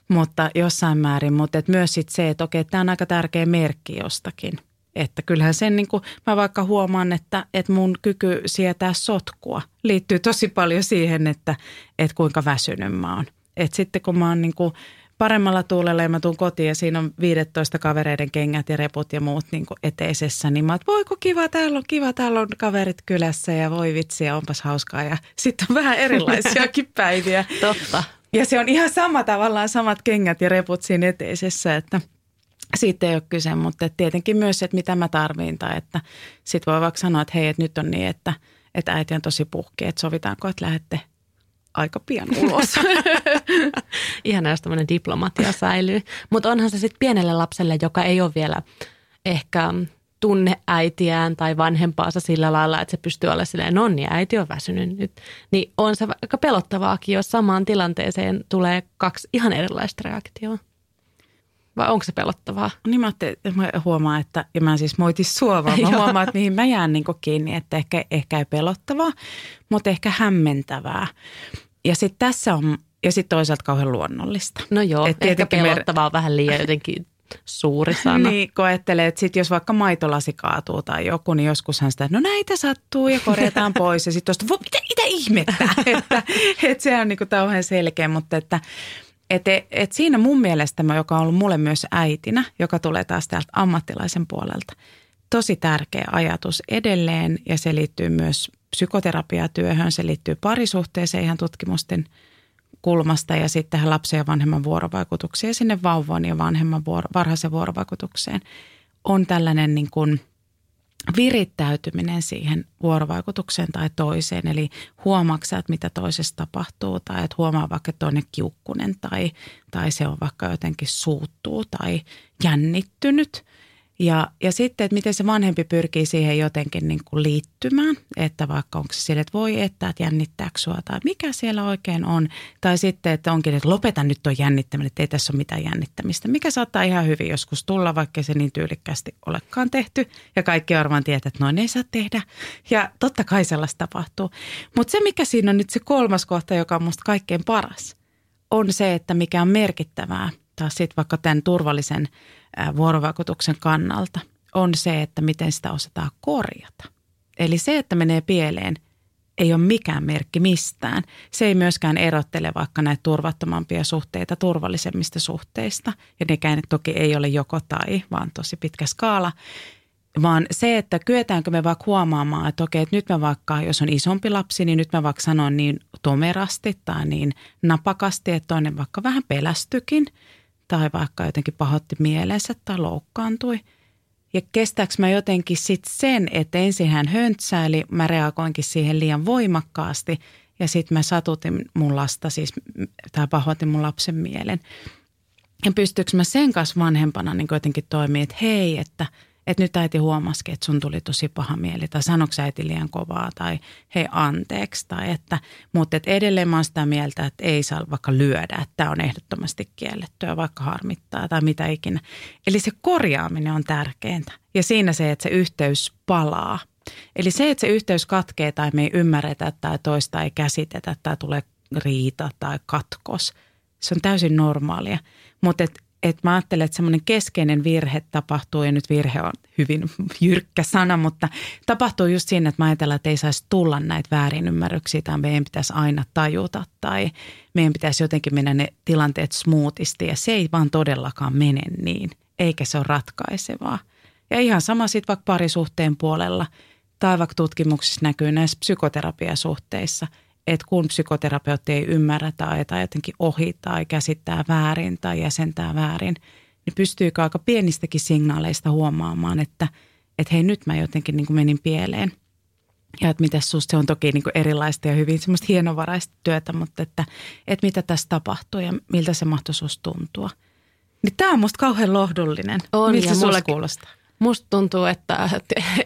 mutta jossain määrin, mutta et myös sit se, että okei, tämä on aika tärkeä merkki jostakin. Että kyllähän sen, niin kuin, mä vaikka huomaan, että, että mun kyky sietää sotkua liittyy tosi paljon siihen, että, että kuinka väsynyt mä oon. Että sitten kun mä oon niin kuin paremmalla tuulella ja mä tuun kotiin ja siinä on 15 kavereiden kengät ja reput ja muut niin kuin eteisessä, niin mä oon, voiko kiva, täällä on kiva, täällä on kaverit kylässä ja voi vitsi ja onpas hauskaa. Ja sitten on vähän erilaisiakin päiviä. Totta. Ja se on ihan sama tavallaan samat kengät ja reput siinä eteisessä, että siitä ei ole kyse, mutta tietenkin myös, että mitä mä tarviin tai että sitten voi vaikka sanoa, että hei, että nyt on niin, että, että äiti on tosi puhki, että sovitaanko, että lähette aika pian ulos. Ihan jos tämmöinen diplomatia säilyy. Mutta onhan se sitten pienelle lapselle, joka ei ole vielä ehkä tunne äitiään tai vanhempaansa sillä lailla, että se pystyy olla silleen, no niin, äiti on väsynyt nyt. Niin on se aika pelottavaakin, jos samaan tilanteeseen tulee kaksi ihan erilaista reaktioa. Vai onko se pelottavaa? Niin mä, mä huomaan, että, ja mä siis moiti sua, vaan mä huomaan, että mihin mä jään niin kiinni, että ehkä, ehkä ei pelottavaa, mutta ehkä hämmentävää. Ja sitten tässä on Ja sitten toisaalta kauhean luonnollista. No joo, Et ehkä pelottavaa on vähän liian jotenkin suuri sana. niin, kun ajattelee, että sit jos vaikka maitolasi kaatuu tai joku, niin joskushan sitä, no näitä sattuu ja korjataan pois. Ja sitten tuosta, mitä, mitä ihmettä, että, että se on niin kuin kauhean selkeä, mutta että et, et siinä mun mielestä, joka on ollut mulle myös äitinä, joka tulee taas täältä ammattilaisen puolelta, tosi tärkeä ajatus edelleen ja se liittyy myös psykoterapiatyöhön, se liittyy parisuhteeseen ihan tutkimusten kulmasta ja sitten tähän lapsen ja vanhemman vuorovaikutukseen ja sinne vauvan ja vanhemman vuoro, varhaisen vuorovaikutukseen. On tällainen niin kuin virittäytyminen siihen vuorovaikutukseen tai toiseen. Eli huomaatko että mitä toisessa tapahtuu tai että huomaa vaikka, että toinen kiukkunen tai, tai se on vaikka jotenkin suuttuu tai jännittynyt – ja, ja sitten, että miten se vanhempi pyrkii siihen jotenkin niin kuin liittymään, että vaikka onko se sille, että voi että, että jännittääkö sua tai mikä siellä oikein on. Tai sitten, että onkin, että lopeta nyt tuon jännittäminen, että ei tässä ole mitään jännittämistä. Mikä saattaa ihan hyvin joskus tulla, vaikka se niin tyylikkästi olekaan tehty. Ja kaikki varmaan tietää, että noin ei saa tehdä. Ja totta kai sellaista tapahtuu. Mutta se, mikä siinä on nyt se kolmas kohta, joka on musta kaikkein paras, on se, että mikä on merkittävää – taas sitten vaikka tämän turvallisen vuorovaikutuksen kannalta on se, että miten sitä osataan korjata. Eli se, että menee pieleen, ei ole mikään merkki mistään. Se ei myöskään erottele vaikka näitä turvattomampia suhteita turvallisemmista suhteista. Ja nekään toki ei ole joko tai, vaan tosi pitkä skaala. Vaan se, että kyetäänkö me vaikka huomaamaan, että okei, että nyt mä vaikka, jos on isompi lapsi, niin nyt mä vaikka sanon niin tomerasti tai niin napakasti, että toinen vaikka vähän pelästykin – tai vaikka jotenkin pahoitti mielensä tai loukkaantui. Ja kestääkö mä jotenkin sitten sen, että ensin hän höntsäili, mä reagoinkin siihen liian voimakkaasti ja sitten mä satutin mun lasta siis, tai pahoitin mun lapsen mielen. Ja pystyykö mä sen kanssa vanhempana niin jotenkin toimia, että hei, että – että nyt äiti huomasikin, että sun tuli tosi paha mieli tai sanoksi äiti liian kovaa tai hei anteeksi. Tai että, mutta että edelleen mä oon sitä mieltä, että ei saa vaikka lyödä, että tämä on ehdottomasti kiellettyä, vaikka harmittaa tai mitä ikinä. Eli se korjaaminen on tärkeintä ja siinä se, että se yhteys palaa. Eli se, että se yhteys katkee tai me ei ymmärretä tai toista ei käsitetä tai tulee riita tai katkos, se on täysin normaalia. Mutta että mä ajattelen, että semmoinen keskeinen virhe tapahtuu, ja nyt virhe on hyvin jyrkkä sana, mutta tapahtuu just siinä, että mä ajatellaan, että ei saisi tulla näitä väärinymmärryksiä tai meidän pitäisi aina tajuta tai meidän pitäisi jotenkin mennä ne tilanteet smoothisti ja se ei vaan todellakaan mene niin, eikä se ole ratkaisevaa. Ja ihan sama sitten vaikka parisuhteen puolella tai vaikka tutkimuksissa näkyy näissä psykoterapiasuhteissa – että kun psykoterapeutti ei ymmärrä tai, tai jotenkin ohi tai käsittää väärin tai jäsentää väärin, niin pystyykö aika pienistäkin signaaleista huomaamaan, että, että hei nyt mä jotenkin niin kuin menin pieleen. Ja että mitä susta se on toki niin kuin erilaista ja hyvin semmoista hienovaraista työtä, mutta että, että mitä tässä tapahtuu ja miltä se mahdollisuus tuntua. Niin tämä on musta kauhean lohdullinen. On, Miltä se sulle kuulostaa? Musta tuntuu, että,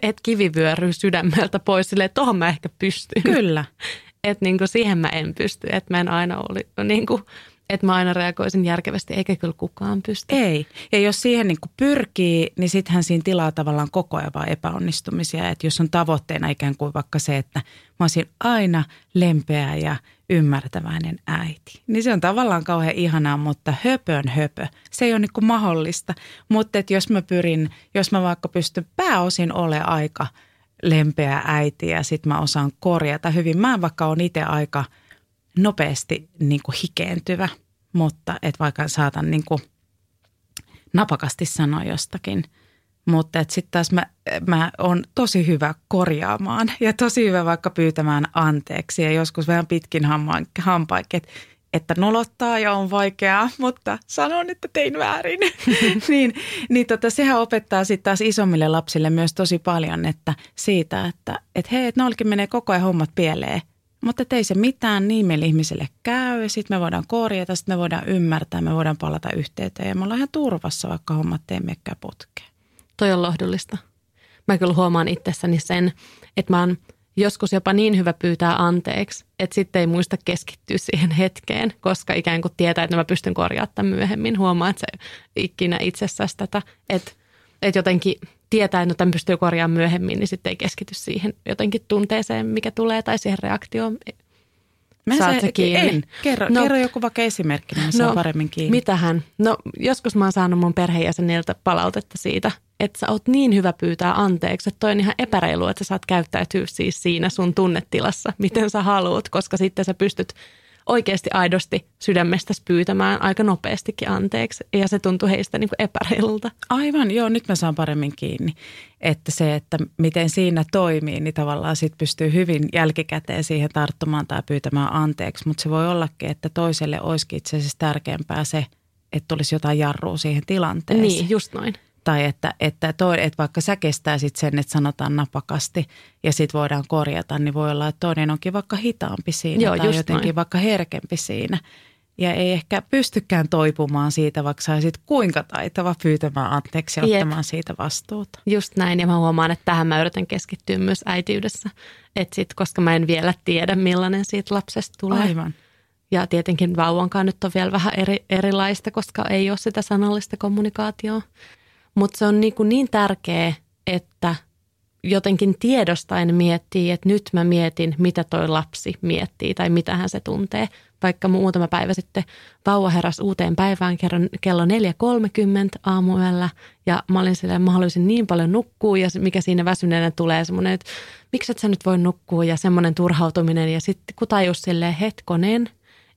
että kivi vyöryy sydämeltä pois silleen, että tohon mä ehkä pystyn. Kyllä. että niin kuin siihen mä en pysty, että mä en aina oli, niin kuin, että mä aina reagoisin järkevästi, eikä kyllä kukaan pysty. Ei. Ja jos siihen niin kuin pyrkii, niin sittenhän siinä tilaa tavallaan koko ajan vaan epäonnistumisia. Että jos on tavoitteena ikään kuin vaikka se, että mä olisin aina lempeä ja ymmärtäväinen äiti. Niin se on tavallaan kauhean ihanaa, mutta höpön höpö. Se ei ole niin mahdollista. Mutta jos mä pyrin, jos mä vaikka pystyn pääosin ole aika – lempeä äiti ja sitten mä osaan korjata hyvin. Mä vaikka on itse aika nopeasti niin kuin hikeentyvä, mutta et vaikka saatan niin kuin napakasti sanoa jostakin. Mutta sitten taas mä, mä on tosi hyvä korjaamaan ja tosi hyvä vaikka pyytämään anteeksi ja joskus vähän pitkin hampaikki, että että nolottaa ja on vaikeaa, mutta sanon, että tein väärin. niin, niin tota, sehän opettaa sitten taas isommille lapsille myös tosi paljon että siitä, että et hei, että nolkin menee koko ajan hommat pieleen. Mutta ei se mitään, niin meille ihmiselle käy. Sitten me voidaan korjata, sitten me voidaan ymmärtää, me voidaan palata yhteyteen ja me ollaan ihan turvassa, vaikka hommat ei menekään putkeen. Toi on lohdullista. Mä kyllä huomaan itsessäni sen, että mä oon – joskus jopa niin hyvä pyytää anteeksi, että sitten ei muista keskittyä siihen hetkeen, koska ikään kuin tietää, että mä pystyn korjaamaan myöhemmin. Huomaa, että se ikinä itsessäsi tätä, että, että jotenkin tietää, että no tämän pystyy korjaamaan myöhemmin, niin sitten ei keskity siihen jotenkin tunteeseen, mikä tulee tai siihen reaktioon. Mä Saat se, sä kiinni? En. Kerro, no, kerro joku vaikka esimerkki, niin saan paremmin kiinni. Mitähän? No joskus mä oon saanut mun perheenjäseniltä palautetta siitä, että sä oot niin hyvä pyytää anteeksi, että toi on ihan epäreilu, että sä saat käyttäytyä siis siinä sun tunnetilassa, miten sä haluat, koska sitten sä pystyt oikeasti aidosti sydämestä pyytämään aika nopeastikin anteeksi. Ja se tuntui heistä niin kuin epäreilulta. Aivan, joo, nyt mä saan paremmin kiinni. Että se, että miten siinä toimii, niin tavallaan sit pystyy hyvin jälkikäteen siihen tarttumaan tai pyytämään anteeksi. Mutta se voi ollakin, että toiselle olisikin itse asiassa tärkeämpää se, että tulisi jotain jarrua siihen tilanteeseen. Niin, just noin. Tai että, että, toi, että vaikka sä kestäisit sen, että sanotaan napakasti ja sit voidaan korjata, niin voi olla, että toinen onkin vaikka hitaampi siinä Joo, tai jotenkin noin. vaikka herkempi siinä. Ja ei ehkä pystykään toipumaan siitä, vaikka saisit kuinka taitava pyytämään anteeksi ja ottamaan Jep. siitä vastuuta. Just näin, ja mä huomaan, että tähän mä yritän keskittyä myös äitiydessä. Et sit, koska mä en vielä tiedä, millainen siitä lapsesta tulee. Aivan. Ja tietenkin vauvankaan nyt on vielä vähän eri, erilaista, koska ei ole sitä sanallista kommunikaatioa. Mutta se on niin, kuin niin tärkeä, että jotenkin tiedostaen miettii, että nyt mä mietin, mitä toi lapsi miettii tai mitä hän se tuntee. Vaikka muutama päivä sitten vauva heräsi uuteen päivään kello 4.30 aamuyöllä ja mä olin silleen, mä haluaisin niin paljon nukkua ja mikä siinä väsyneenä tulee semmoinen, että miksi et sä nyt voi nukkua ja semmoinen turhautuminen ja sitten kun tajus silleen hetkonen,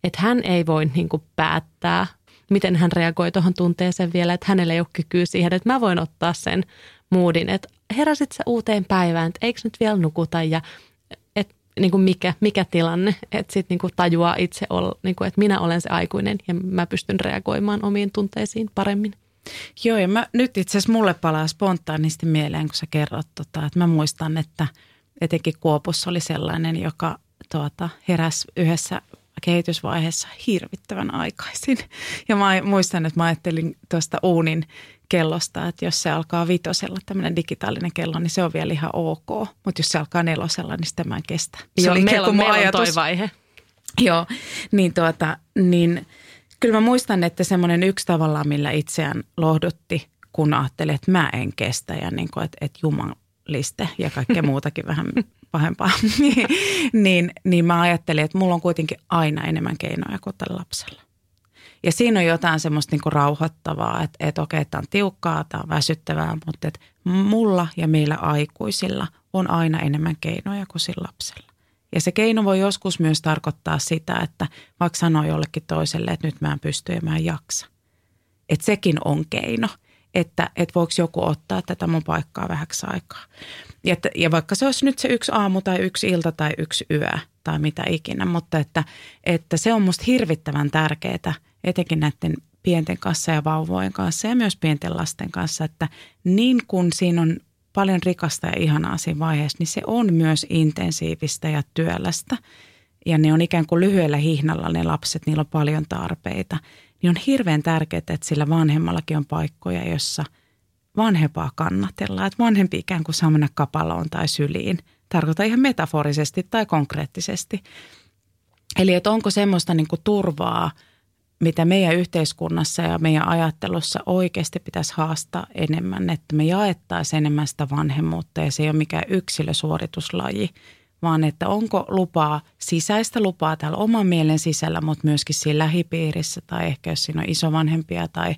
että hän ei voi niin kuin päättää miten hän reagoi tuohon tunteeseen vielä, että hänellä ei ole kykyä siihen, että mä voin ottaa sen moodin, että heräsit sä uuteen päivään, että eikö nyt vielä nukuta ja että niin kuin mikä, mikä tilanne, että sitten niin tajuaa itse, ol, niin kuin, että minä olen se aikuinen ja mä pystyn reagoimaan omiin tunteisiin paremmin. Joo, ja mä, nyt itse asiassa mulle palaa spontaanisti mieleen, kun sä kerrot, tota, että mä muistan, että etenkin Kuopussa oli sellainen, joka tuota, heräsi yhdessä kehitysvaiheessa hirvittävän aikaisin. Ja mä muistan, että mä ajattelin tuosta uunin kellosta, että jos se alkaa vitosella, tämmöinen digitaalinen kello, niin se on vielä ihan ok. Mutta jos se alkaa nelosella, niin sitä mä en kestä. Se Joo, oli meillä, on, meillä ajatus. on toi vaihe. Joo, niin, tuota, niin kyllä mä muistan, että semmoinen yksi tavallaan, millä itseään lohdutti, kun ajattelin, että mä en kestä ja niin kuin, että, että jumaliste ja kaikkea muutakin vähän pahempaa, niin, niin, niin mä ajattelin, että mulla on kuitenkin aina enemmän keinoja kuin tällä lapsella. Ja siinä on jotain semmoista niinku rauhoittavaa, että, että okei, tämä on tiukkaa, tämä on väsyttävää, mutta että mulla ja meillä aikuisilla on aina enemmän keinoja kuin sillä lapsella. Ja se keino voi joskus myös tarkoittaa sitä, että vaikka sanoo jollekin toiselle, että nyt mä en pysty ja mä en jaksa. Että sekin on keino – että, että voiko joku ottaa tätä mun paikkaa vähäksi aikaa. Ja, ja vaikka se olisi nyt se yksi aamu tai yksi ilta tai yksi yö tai mitä ikinä, mutta että, että se on musta hirvittävän tärkeää, etenkin näiden pienten kanssa ja vauvojen kanssa ja myös pienten lasten kanssa, että niin kun siinä on paljon rikasta ja ihanaa siinä vaiheessa, niin se on myös intensiivistä ja työlästä. Ja ne on ikään kuin lyhyellä hihnalla ne lapset, niillä on paljon tarpeita – niin on hirveän tärkeää, että sillä vanhemmallakin on paikkoja, jossa vanhempaa kannatellaan. Että vanhempi ikään kuin saa mennä kapaloon tai syliin. Tarkoitan ihan metaforisesti tai konkreettisesti. Eli että onko semmoista niin kuin turvaa, mitä meidän yhteiskunnassa ja meidän ajattelussa oikeasti pitäisi haastaa enemmän, että me jaettaisiin enemmän sitä vanhemmuutta ja se ei ole mikään yksilösuorituslaji, vaan että onko lupaa, sisäistä lupaa täällä oman mielen sisällä, mutta myöskin siinä lähipiirissä tai ehkä jos siinä on isovanhempia tai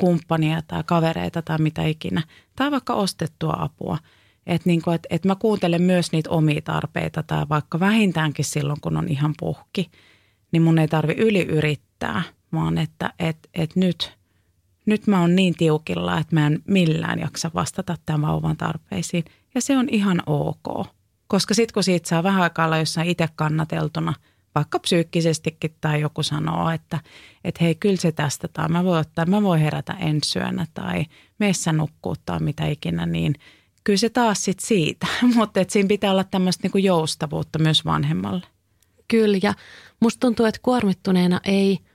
kumppania tai kavereita tai mitä ikinä, tai vaikka ostettua apua. Että niin et, et mä kuuntelen myös niitä omia tarpeita tai vaikka vähintäänkin silloin, kun on ihan puhki, niin mun ei tarvi yli yrittää, vaan että et, et nyt, nyt mä oon niin tiukilla, että mä en millään jaksa vastata tämän vauvan tarpeisiin. Ja se on ihan ok. Koska sitten kun siitä saa vähän aikaa olla jossain itse kannateltuna, vaikka psyykkisestikin tai joku sanoo, että, että hei kyllä se tästä tai mä voin ottaa, mä voin herätä ensi syönä tai meissä nukkuu tai mitä ikinä, niin kyllä se taas sitten siitä. Mutta siinä pitää olla tämmöistä niinku joustavuutta myös vanhemmalle. Kyllä ja musta tuntuu, että kuormittuneena ei –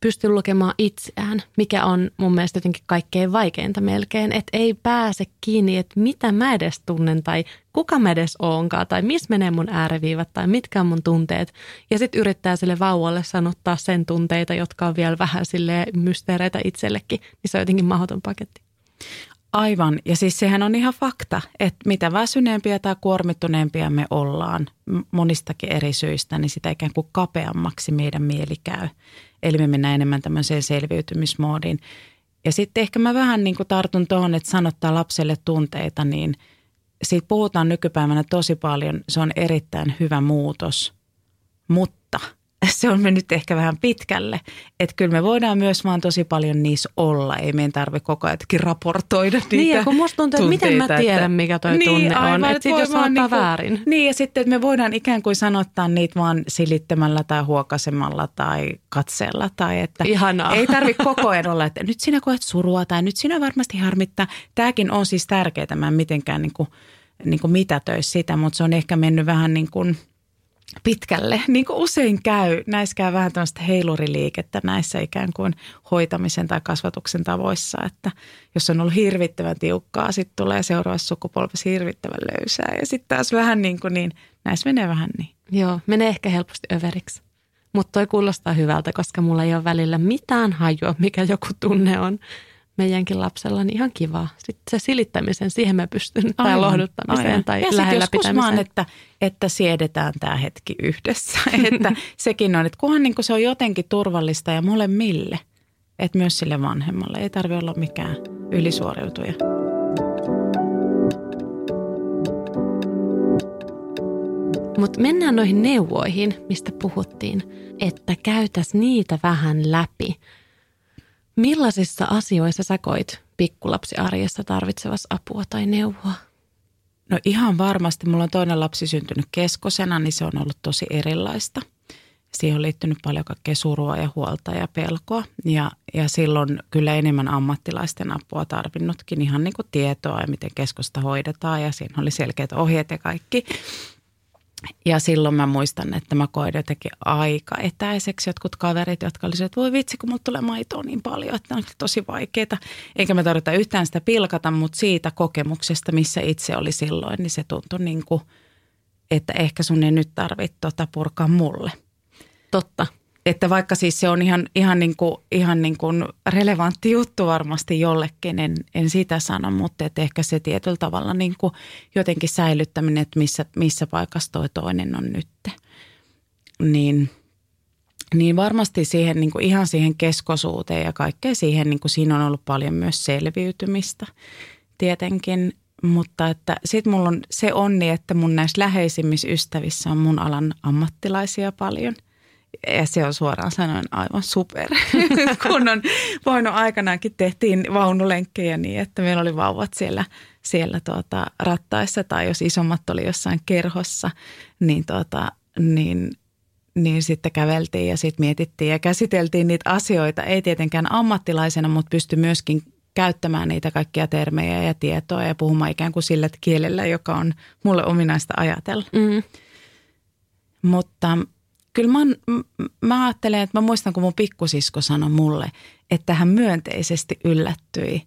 pysty lukemaan itseään, mikä on mun mielestä jotenkin kaikkein vaikeinta melkein, että ei pääse kiinni, että mitä mä edes tunnen tai kuka mä edes oonkaan tai missä menee mun ääriviivat tai mitkä on mun tunteet. Ja sitten yrittää sille vauvalle sanottaa sen tunteita, jotka on vielä vähän sille mysteereitä itsellekin, niin se on jotenkin mahdoton paketti. Aivan. Ja siis sehän on ihan fakta, että mitä väsyneempiä tai kuormittuneempia me ollaan monistakin eri syistä, niin sitä ikään kuin kapeammaksi meidän mieli käy. Eli me mennään enemmän tämmöiseen selviytymismoodiin. Ja sitten ehkä mä vähän niin kuin tartun tuohon, että sanottaa lapselle tunteita, niin siitä puhutaan nykypäivänä tosi paljon. Se on erittäin hyvä muutos, mutta – se on mennyt ehkä vähän pitkälle. Että kyllä me voidaan myös vaan tosi paljon niissä olla. Ei meidän tarvitse koko ajan raportoida niitä Niin, ja kun musta tuntuu, että miten mä tiedän, mikä toi niin, tunne aivan, on. Että sitten jos sanotaan niinku, väärin. Niin, ja sitten että me voidaan ikään kuin sanottaa niitä vaan silittämällä tai huokasemalla tai katseella. Tai että Ihanaa. Ei tarvitse koko ajan olla, että nyt sinä koet surua tai nyt sinä varmasti harmittaa. Tämäkin on siis tärkeää. Mä en mitenkään niin kuin, niin kuin mitätöisi sitä, mutta se on ehkä mennyt vähän niin kuin – pitkälle, niin kuin usein käy. Näissä käy vähän tämmöistä heiluriliikettä näissä ikään kuin hoitamisen tai kasvatuksen tavoissa, että jos on ollut hirvittävän tiukkaa, sitten tulee seuraavassa sukupolvessa hirvittävän löysää ja sitten taas vähän niin kuin niin, näissä menee vähän niin. Joo, menee ehkä helposti överiksi. Mutta toi kuulostaa hyvältä, koska mulla ei ole välillä mitään hajua, mikä joku tunne on meidänkin lapsella, niin ihan kiva. Sitten se silittämisen, siihen mä pystyn, aivan, tai lohduttamiseen aivan. tai ja lähellä pitämiseen. vaan, että, että siedetään tämä hetki yhdessä. että sekin on, että kunhan niin se on jotenkin turvallista ja molemmille, että myös sille vanhemmalle. Ei tarvi olla mikään ylisuoriutuja. Mutta mennään noihin neuvoihin, mistä puhuttiin, että käytäs niitä vähän läpi – Millaisissa asioissa sä koit pikkulapsiarjessa tarvitsevassa apua tai neuvoa? No ihan varmasti. Mulla on toinen lapsi syntynyt keskosena, niin se on ollut tosi erilaista. Siihen on liittynyt paljon kaikkea surua ja huolta ja pelkoa. Ja, ja silloin kyllä enemmän ammattilaisten apua tarvinnutkin, ihan niin kuin tietoa ja miten keskosta hoidetaan. Ja siinä oli selkeät ohjeet ja kaikki. Ja silloin mä muistan, että mä koin jotenkin aika etäiseksi jotkut kaverit, jotka olisivat, että voi vitsi, kun mulla tulee maitoa niin paljon, että on tosi vaikeaa. Eikä mä tarvita yhtään sitä pilkata, mutta siitä kokemuksesta, missä itse oli silloin, niin se tuntui niin kuin, että ehkä sun ei nyt tarvitse tota purkaa mulle. Totta. Että vaikka siis se on ihan, ihan, niin kuin, ihan niin kuin relevantti juttu varmasti jollekin, en, en sitä sano, mutta että ehkä se tietyllä tavalla niin kuin jotenkin säilyttäminen, että missä, missä paikassa toi toinen on nyt. Niin, niin varmasti siihen niin kuin ihan siihen keskosuuteen ja kaikkeen siihen, niin kuin siinä on ollut paljon myös selviytymistä tietenkin. Mutta että sitten mulla on se onni, että mun näissä läheisimmissä ystävissä on mun alan ammattilaisia paljon – ja se on suoraan sanoen aivan super, kun on voinut aikanaankin tehtiin vaunulenkkejä niin, että meillä oli vauvat siellä, siellä tuota, rattaissa tai jos isommat oli jossain kerhossa, niin, tuota, niin, niin sitten käveltiin ja sitten mietittiin ja käsiteltiin niitä asioita, ei tietenkään ammattilaisena, mutta pysty myöskin käyttämään niitä kaikkia termejä ja tietoa ja puhumaan ikään kuin sillä kielellä, joka on mulle ominaista ajatella. Mm. Mutta kyllä mä, mä ajattelen, että mä muistan, kun mun pikkusisko sanoi mulle, että hän myönteisesti yllättyi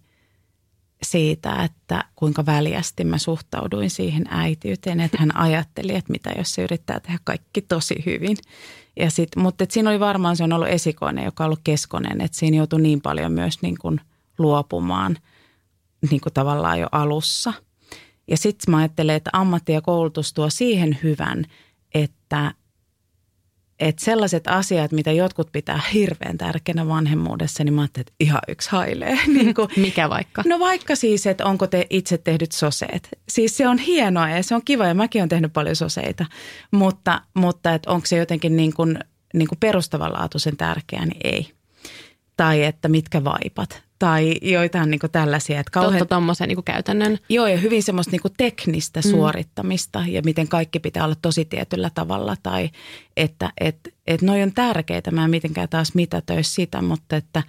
siitä, että kuinka väljästi mä suhtauduin siihen äitiyteen, että hän ajatteli, että mitä jos se yrittää tehdä kaikki tosi hyvin. Ja sit, mutta siinä oli varmaan, se on ollut esikoinen, joka on ollut keskonen, että siinä joutui niin paljon myös niin kuin luopumaan niin kuin tavallaan jo alussa. Ja sitten mä ajattelen, että ammatti ja koulutus tuo siihen hyvän, että että sellaiset asiat, mitä jotkut pitää hirveän tärkeänä vanhemmuudessa, niin mä ajattelin, että ihan yksi hailee. niin kuin, Mikä vaikka? No vaikka siis, että onko te itse tehdyt soseet. Siis se on hienoa ja se on kiva ja mäkin olen tehnyt paljon soseita, mutta, mutta että onko se jotenkin niin kuin, niin kuin perustavanlaatuisen tärkeää, niin ei. Tai että mitkä vaipat tai joitain niin tällaisia. Että kauhean, Totta tuommoisen niin käytännön. Joo ja hyvin semmoista niin teknistä mm. suorittamista ja miten kaikki pitää olla tosi tietyllä tavalla. Tai että et, et noi on tärkeitä, mä en mitenkään taas mitätöisi sitä, mutta että,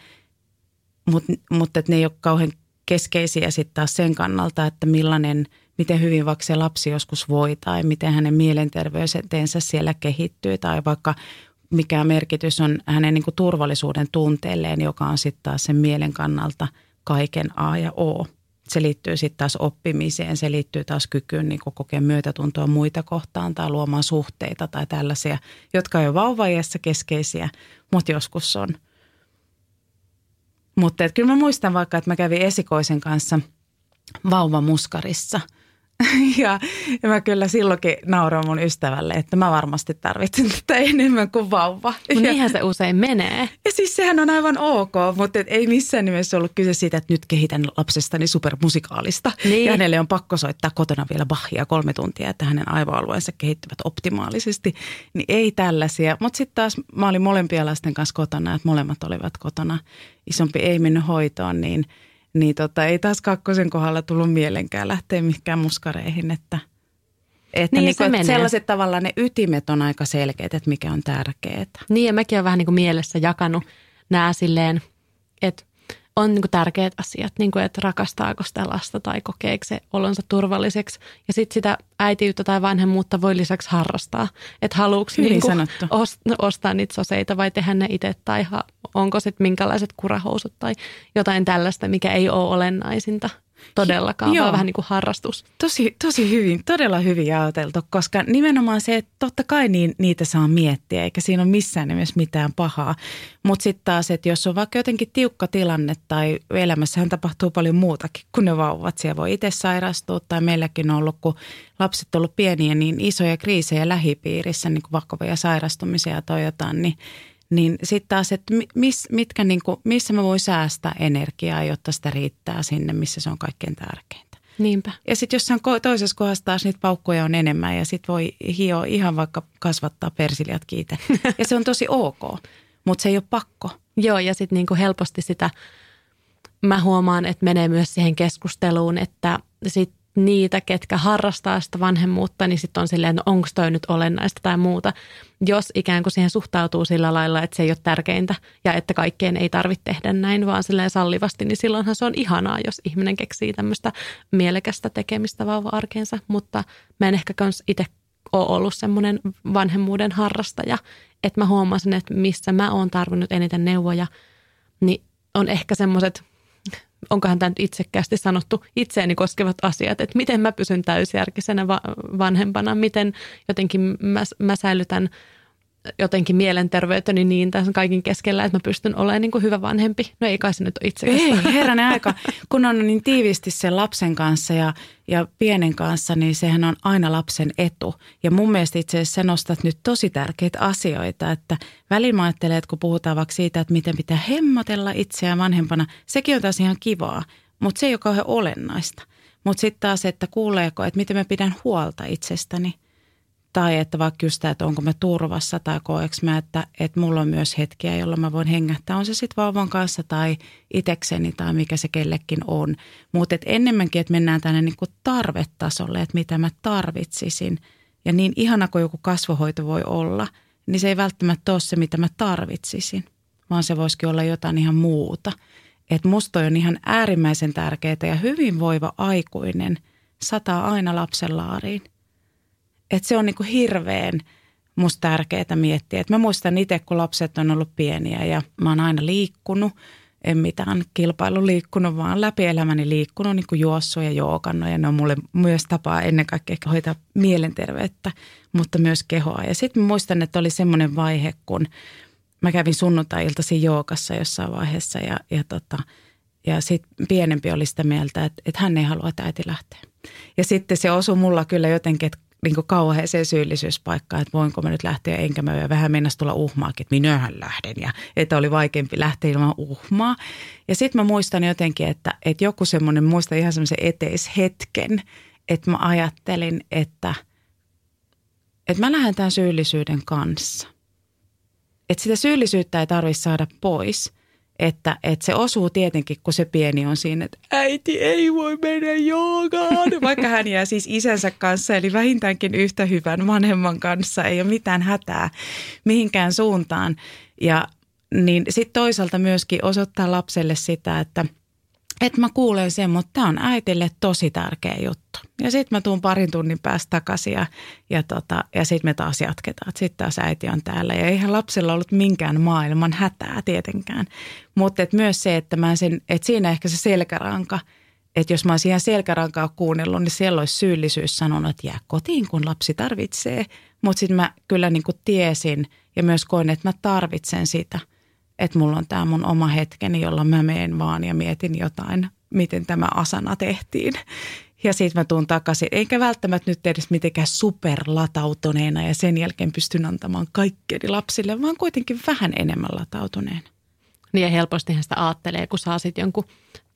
mutta, mutta että ne ei ole kauhean keskeisiä sitten taas sen kannalta, että millainen, miten hyvin vaikka se lapsi joskus voi tai miten hänen mielenterveyteensä siellä kehittyy tai vaikka mikä merkitys on hänen niin kuin turvallisuuden tunteelleen, joka on sitten taas sen mielen kannalta kaiken A ja O. Se liittyy sitten taas oppimiseen, se liittyy taas kykyyn niin kokea myötätuntoa muita kohtaan tai luomaan suhteita tai tällaisia, jotka ei ole vauvaiessa keskeisiä, mutta joskus on. Mutta kyllä mä muistan vaikka, että mä kävin esikoisen kanssa vauva muskarissa – Ja, ja mä kyllä silloinkin nauroin mun ystävälle, että mä varmasti tarvitsen tätä enemmän kuin vauva. No niinhän se usein menee. Ja siis sehän on aivan ok, mutta ei missään nimessä ollut kyse siitä, että nyt kehitän lapsestani supermusikaalista. Niin. Ja hänelle on pakko soittaa kotona vielä Bachia kolme tuntia, että hänen aivoalueensa kehittyvät optimaalisesti. Niin ei tällaisia. Mutta sitten taas mä olin molempia lasten kanssa kotona, että molemmat olivat kotona. Isompi ei mennyt hoitoon, niin – niin tota, ei taas kakkosen kohdalla tullut mielenkään lähteä mihinkään muskareihin, että, että, niin, niin kuin, että sellaiset tavalla ne ytimet on aika selkeät, että mikä on tärkeää. Niin ja mäkin olen vähän niin kuin mielessä jakanut nämä silleen, että on niin kuin tärkeät asiat, niin kuin, että rakastaako sitä lasta tai kokeeko se olonsa turvalliseksi. Ja sitten sitä äitiyttä tai vanhemmuutta voi lisäksi harrastaa. Että haluuko niin kuin ostaa niitä soseita vai tehdä ne itse tai ha- onko sitten minkälaiset kurahousut tai jotain tällaista, mikä ei ole olennaisinta todellakaan, Joo. vaan vähän niin kuin harrastus. Tosi, tosi hyvin, todella hyvin ajateltu, koska nimenomaan se, että totta kai niin, niitä saa miettiä, eikä siinä ole missään nimessä mitään pahaa. Mutta sitten taas, että jos on vaikka jotenkin tiukka tilanne tai elämässähän tapahtuu paljon muutakin kuin ne vauvat. Siellä voi itse sairastua tai meilläkin on ollut, kun lapset on ollut pieniä, niin isoja kriisejä lähipiirissä, niin kuin vakavia sairastumisia tai jotain, niin niin sitten taas, että mis, mitkä niin kuin, missä mä voin säästää energiaa, jotta sitä riittää sinne, missä se on kaikkein tärkeintä. Niinpä. Ja sitten jossain toisessa kohdassa taas niitä paukkoja on enemmän ja sitten voi hio ihan vaikka kasvattaa persiljat kiite. Ja se on tosi ok, mutta se ei ole pakko. Joo ja sitten niinku helposti sitä, mä huomaan, että menee myös siihen keskusteluun, että sitten niitä, ketkä harrastaa sitä vanhemmuutta, niin sitten on silleen, että no onko toi nyt olennaista tai muuta. Jos ikään kuin siihen suhtautuu sillä lailla, että se ei ole tärkeintä ja että kaikkeen ei tarvitse tehdä näin, vaan silleen sallivasti, niin silloinhan se on ihanaa, jos ihminen keksii tämmöistä mielekästä tekemistä vauva-arkeensa. Mutta mä en ehkä kans itse ole ollut semmoinen vanhemmuuden harrastaja, että mä huomasin, että missä mä oon tarvinnut eniten neuvoja, niin on ehkä semmoiset – onkohan tämä nyt itsekkäästi sanottu, itseäni koskevat asiat, että miten mä pysyn täysjärkisenä vanhempana, miten jotenkin mä, mä säilytän jotenkin mielenterveyteni niin tässä kaikin keskellä, että mä pystyn olemaan niin kuin hyvä vanhempi. No ei kai se nyt ole Ei, herranen aika. Kun on niin tiivisti sen lapsen kanssa ja, ja pienen kanssa, niin sehän on aina lapsen etu. Ja mun mielestä itse asiassa nostat nyt tosi tärkeitä asioita, että välillä mä ajattelen, että kun puhutaan vaikka siitä, että miten pitää hemmotella itseään vanhempana, sekin on taas ihan kivaa, mutta se ei ole kauhean olennaista. Mutta sitten taas, että kuuleeko, että miten mä pidän huolta itsestäni – tai että vaikka just että onko mä turvassa tai koeks mä, että, että mulla on myös hetkiä, jolloin mä voin hengähtää. On se sitten vauvan kanssa tai itekseni tai mikä se kellekin on. Mutta enemmänkin, että mennään tänne niin kuin tarvetasolle, että mitä mä tarvitsisin. Ja niin ihana kuin joku kasvohoito voi olla, niin se ei välttämättä ole se, mitä mä tarvitsisin, vaan se voisikin olla jotain ihan muuta. Että musta on ihan äärimmäisen tärkeää ja hyvinvoiva aikuinen sataa aina lapsen laariin – että se on niin kuin hirveän musta tärkeää miettiä. Et mä muistan itse, kun lapset on ollut pieniä ja mä oon aina liikkunut. En mitään kilpailu liikkunut, vaan läpi elämäni liikkunut, niin kuin juossut ja jookannut. Ja ne on mulle myös tapaa ennen kaikkea hoitaa mielenterveyttä, mutta myös kehoa. Ja sitten muistan, että oli semmoinen vaihe, kun mä kävin sunnuntai-iltaisin jookassa jossain vaiheessa ja, ja, tota, ja sitten pienempi oli sitä mieltä, että, että hän ei halua, että äiti lähtee. Ja sitten se osui mulla kyllä jotenkin, että niin kuin kauheeseen syyllisyyspaikkaan, että voinko mä nyt lähteä, enkä mä ja vähän mennä tulla uhmaakin, että minähän lähden ja että oli vaikeampi lähteä ilman uhmaa. Ja sitten mä muistan jotenkin, että, että joku semmoinen, muista ihan semmoisen eteishetken, että mä ajattelin, että, että mä lähden tämän syyllisyyden kanssa. Että sitä syyllisyyttä ei tarvitse saada pois – että, että se osuu tietenkin, kun se pieni on siinä, että äiti ei voi mennä joogaan, vaikka hän jää siis isänsä kanssa, eli vähintäänkin yhtä hyvän vanhemman kanssa, ei ole mitään hätää mihinkään suuntaan. Ja niin sitten toisaalta myöskin osoittaa lapselle sitä, että – että mä kuulen sen, mutta tämä on äitille tosi tärkeä juttu. Ja sitten mä tuun parin tunnin päästä takaisin ja, ja, tota, ja sitten me taas jatketaan. Sitten taas äiti on täällä ja eihän lapsella ollut minkään maailman hätää tietenkään. Mutta et myös se, että, mä sen, että siinä ehkä se selkäranka, että jos mä olisin ihan selkärankaa kuunnellut, niin siellä olisi syyllisyys sanonut, että jää kotiin, kun lapsi tarvitsee. Mutta sitten mä kyllä niin tiesin ja myös koin, että mä tarvitsen sitä – että mulla on tämä mun oma hetkeni, jolla mä meen vaan ja mietin jotain miten tämä asana tehtiin. Ja sitten mä tuun takaisin, eikä välttämättä nyt edes mitenkään superlatautuneena ja sen jälkeen pystyn antamaan kaikkeni lapsille, vaan kuitenkin vähän enemmän latautuneena. Niin ja helpostihan sitä ajattelee, kun saa sitten jonkun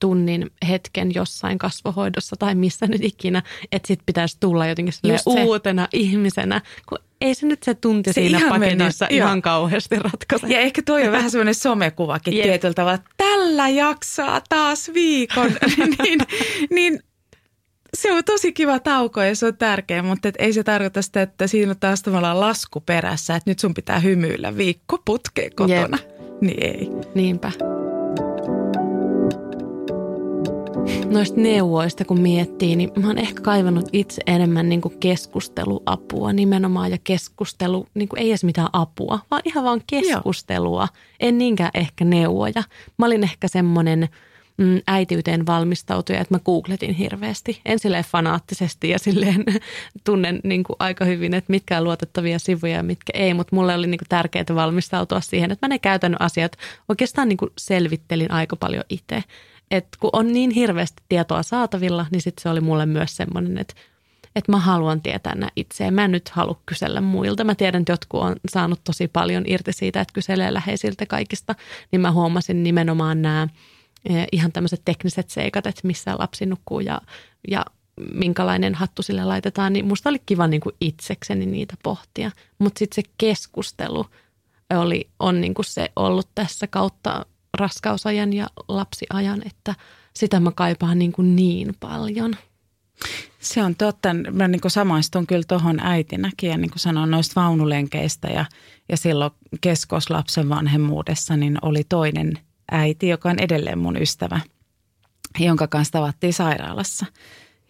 tunnin hetken jossain kasvohoidossa tai missä nyt ikinä, että sitten pitäisi tulla jotenkin uutena ihmisenä, kun ei se nyt se tunti se siinä ihan paketissa mennä, ihan joo. kauheasti ratkaise. Ja ehkä toi on vähän semmoinen somekuvakin yep. tietyllä tavalla, että tällä jaksaa taas viikon, niin, niin se on tosi kiva tauko ja se on tärkeä, mutta et ei se tarkoita sitä, että siinä on taas tavallaan lasku perässä, että nyt sun pitää hymyillä viikko putkeen kotona. Jep. Niin ei. Niinpä. Noista neuvoista kun miettii, niin mä oon ehkä kaivannut itse enemmän niin kuin keskusteluapua nimenomaan ja keskustelu, niin kuin ei edes mitään apua, vaan ihan vaan keskustelua. Joo. En niinkään ehkä neuvoja. Mä olin ehkä semmoinen – mm, äitiyteen valmistautuja, että mä googletin hirveästi. En silleen fanaattisesti ja silleen tunnen niin kuin aika hyvin, että mitkä on luotettavia sivuja ja mitkä ei, mutta mulle oli niin kuin tärkeää valmistautua siihen, että mä ne käytännön asiat oikeastaan niin kuin selvittelin aika paljon itse. Et kun on niin hirveästi tietoa saatavilla, niin sitten se oli mulle myös semmoinen, että että mä haluan tietää nämä itse. Mä en nyt halua kysellä muilta. Mä tiedän, että jotkut on saanut tosi paljon irti siitä, että kyselee läheisiltä kaikista. Niin mä huomasin nimenomaan nämä Eh, ihan tämmöiset tekniset seikat, että missä lapsi nukkuu ja, ja minkälainen hattu sille laitetaan, niin musta oli kiva niin kuin itsekseni niitä pohtia. Mutta sitten se keskustelu oli, on niin kuin se ollut tässä kautta raskausajan ja lapsiajan, että sitä mä kaipaan niin, kuin niin paljon. Se on totta. Mä niin kuin samaistun kyllä tuohon äitinäkin ja niin kuin sanoin noista vaunulenkeistä ja, ja silloin keskoslapsen vanhemmuudessa niin oli toinen – äiti, joka on edelleen mun ystävä, jonka kanssa tavattiin sairaalassa.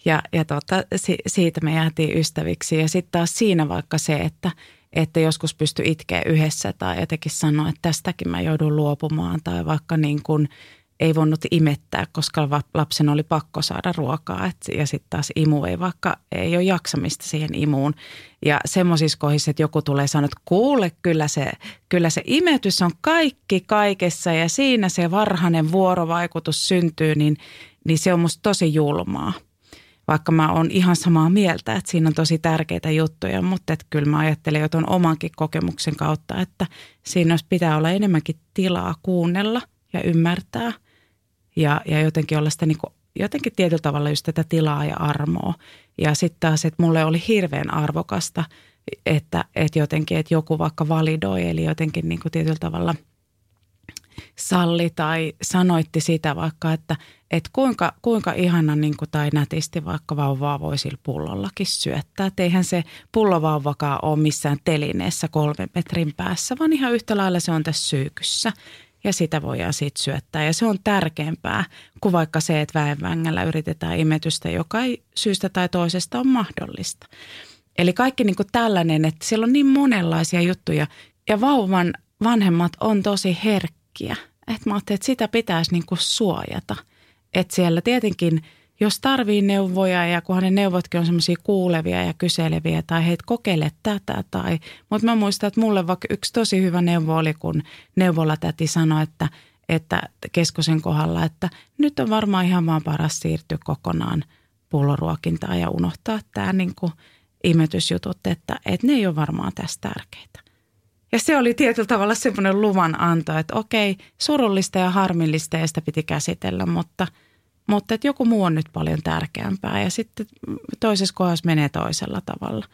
Ja, ja tota, si, siitä me jäätiin ystäviksi. Ja sitten taas siinä vaikka se, että, että joskus pysty itkeä yhdessä tai jotenkin sanoa, että tästäkin mä joudun luopumaan. Tai vaikka niin kuin ei voinut imettää, koska lapsen oli pakko saada ruokaa. Et, ja sitten taas imu ei vaikka, ei ole jaksamista siihen imuun. Ja semmoisissa kohdissa, että joku tulee sanoa, että kuule, kyllä se, kyllä se imetys on kaikki kaikessa ja siinä se varhainen vuorovaikutus syntyy, niin, niin se on musta tosi julmaa. Vaikka mä oon ihan samaa mieltä, että siinä on tosi tärkeitä juttuja, mutta että kyllä mä ajattelen jo tuon omankin kokemuksen kautta, että siinä pitää olla enemmänkin tilaa kuunnella ja ymmärtää – ja, ja jotenkin olla sitä niin kuin, jotenkin tietyllä tavalla just tätä tilaa ja armoa. Ja sitten taas, että mulle oli hirveän arvokasta, että, että jotenkin, että joku vaikka validoi, eli jotenkin niin kuin tietyllä tavalla salli tai sanoitti sitä vaikka, että, että kuinka, kuinka ihana niin kuin, tai nätisti vaikka vauvaa voi sillä pullollakin syöttää. Että eihän se pullovauvakaan ole missään telineessä kolmen metrin päässä, vaan ihan yhtä lailla se on tässä syykyssä ja sitä voidaan sitten syöttää. Ja se on tärkeämpää kuin vaikka se, että väenvängällä yritetään imetystä, joka ei syystä tai toisesta ole mahdollista. Eli kaikki niin kuin tällainen, että siellä on niin monenlaisia juttuja ja vauvan vanhemmat on tosi herkkiä. Että mä ajattelin, että sitä pitäisi niin kuin suojata. Että siellä tietenkin – jos tarvii neuvoja ja kunhan ne neuvotkin on semmoisia kuulevia ja kyseleviä tai heitä kokeile tätä tai, mutta mä muistan, että mulle vaikka yksi tosi hyvä neuvo oli, kun neuvolatäti sanoi, että, että keskosen kohdalla, että nyt on varmaan ihan vaan paras siirtyä kokonaan pulloruokintaan ja unohtaa tämä niin kuin imetysjutut, että, että ne ei ole varmaan tässä tärkeitä. Ja se oli tietyllä tavalla semmoinen luvan anto, että okei, surullista ja harmillista ja sitä piti käsitellä, mutta – mutta että joku muu on nyt paljon tärkeämpää ja sitten toisessa kohdassa menee toisella tavalla.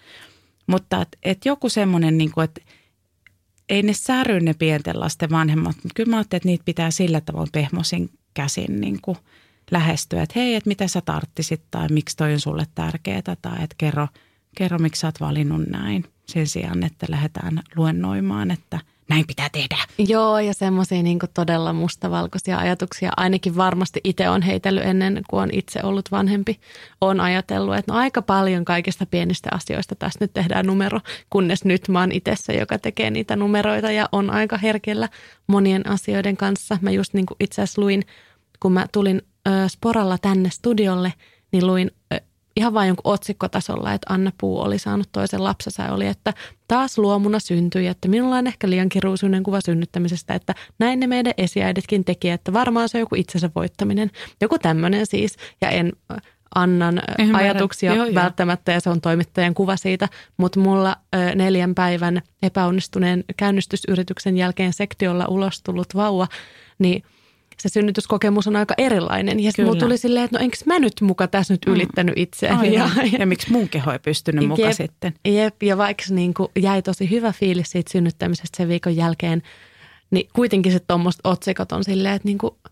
Mutta että et joku semmoinen, niin kuin, että ei ne säry ne pienten lasten vanhemmat, mutta kyllä mä ajattelin, että niitä pitää sillä tavoin pehmosin käsin niin kuin lähestyä, että hei, että mitä sä tarttisit tai miksi toi on sulle tärkeää tai että kerro, kerro miksi sä oot valinnut näin sen sijaan, että lähdetään luennoimaan, että – näin pitää tehdä. Joo, ja semmoisia niin todella mustavalkoisia ajatuksia. Ainakin varmasti itse on heitellyt ennen, kuin on itse ollut vanhempi. On ajatellut, että no aika paljon kaikista pienistä asioista tässä nyt tehdään numero, kunnes nyt mä oon itse se, joka tekee niitä numeroita ja on aika herkellä monien asioiden kanssa. Mä just niin itse asiassa luin, kun mä tulin ö, Sporalla tänne studiolle, niin luin ihan vain jonkun otsikkotasolla, että Anna Puu oli saanut toisen lapsensa ja oli, että taas luomuna syntyi, että minulla on ehkä liian kiruisuinen kuva synnyttämisestä, että näin ne meidän esiäiditkin teki, että varmaan se on joku itsensä voittaminen. Joku tämmöinen siis, ja en Annan Ymmärrän. ajatuksia joo, välttämättä ja se on toimittajan kuva siitä, mutta mulla ö, neljän päivän epäonnistuneen käynnistysyrityksen jälkeen sektiolla ulos tullut vauva, niin se synnytyskokemus on aika erilainen. Ja sitten tuli silleen, että no enkö mä nyt muka tässä nyt mm. ylittänyt itseäni. Ja, ja, ja miksi mun keho ei pystynyt muka jep, sitten? Jep, ja vaikka niin kuin jäi tosi hyvä fiilis siitä synnyttämisestä sen viikon jälkeen, niin kuitenkin se tuommoista otsikot on silleen, että niin kuin –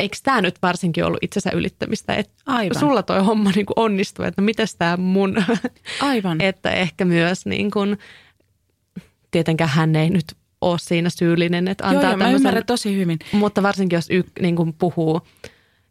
eikö tämä nyt varsinkin ollut itsensä ylittämistä, että Aivan. sulla toi homma niin kuin onnistuu, että no mitäs tämä mun, Aivan. että ehkä myös niin kuin, tietenkään hän ei nyt ole siinä syyllinen, että antaa Joo, joo mä ymmärrän tosi hyvin. Mutta varsinkin jos y, niin kuin puhuu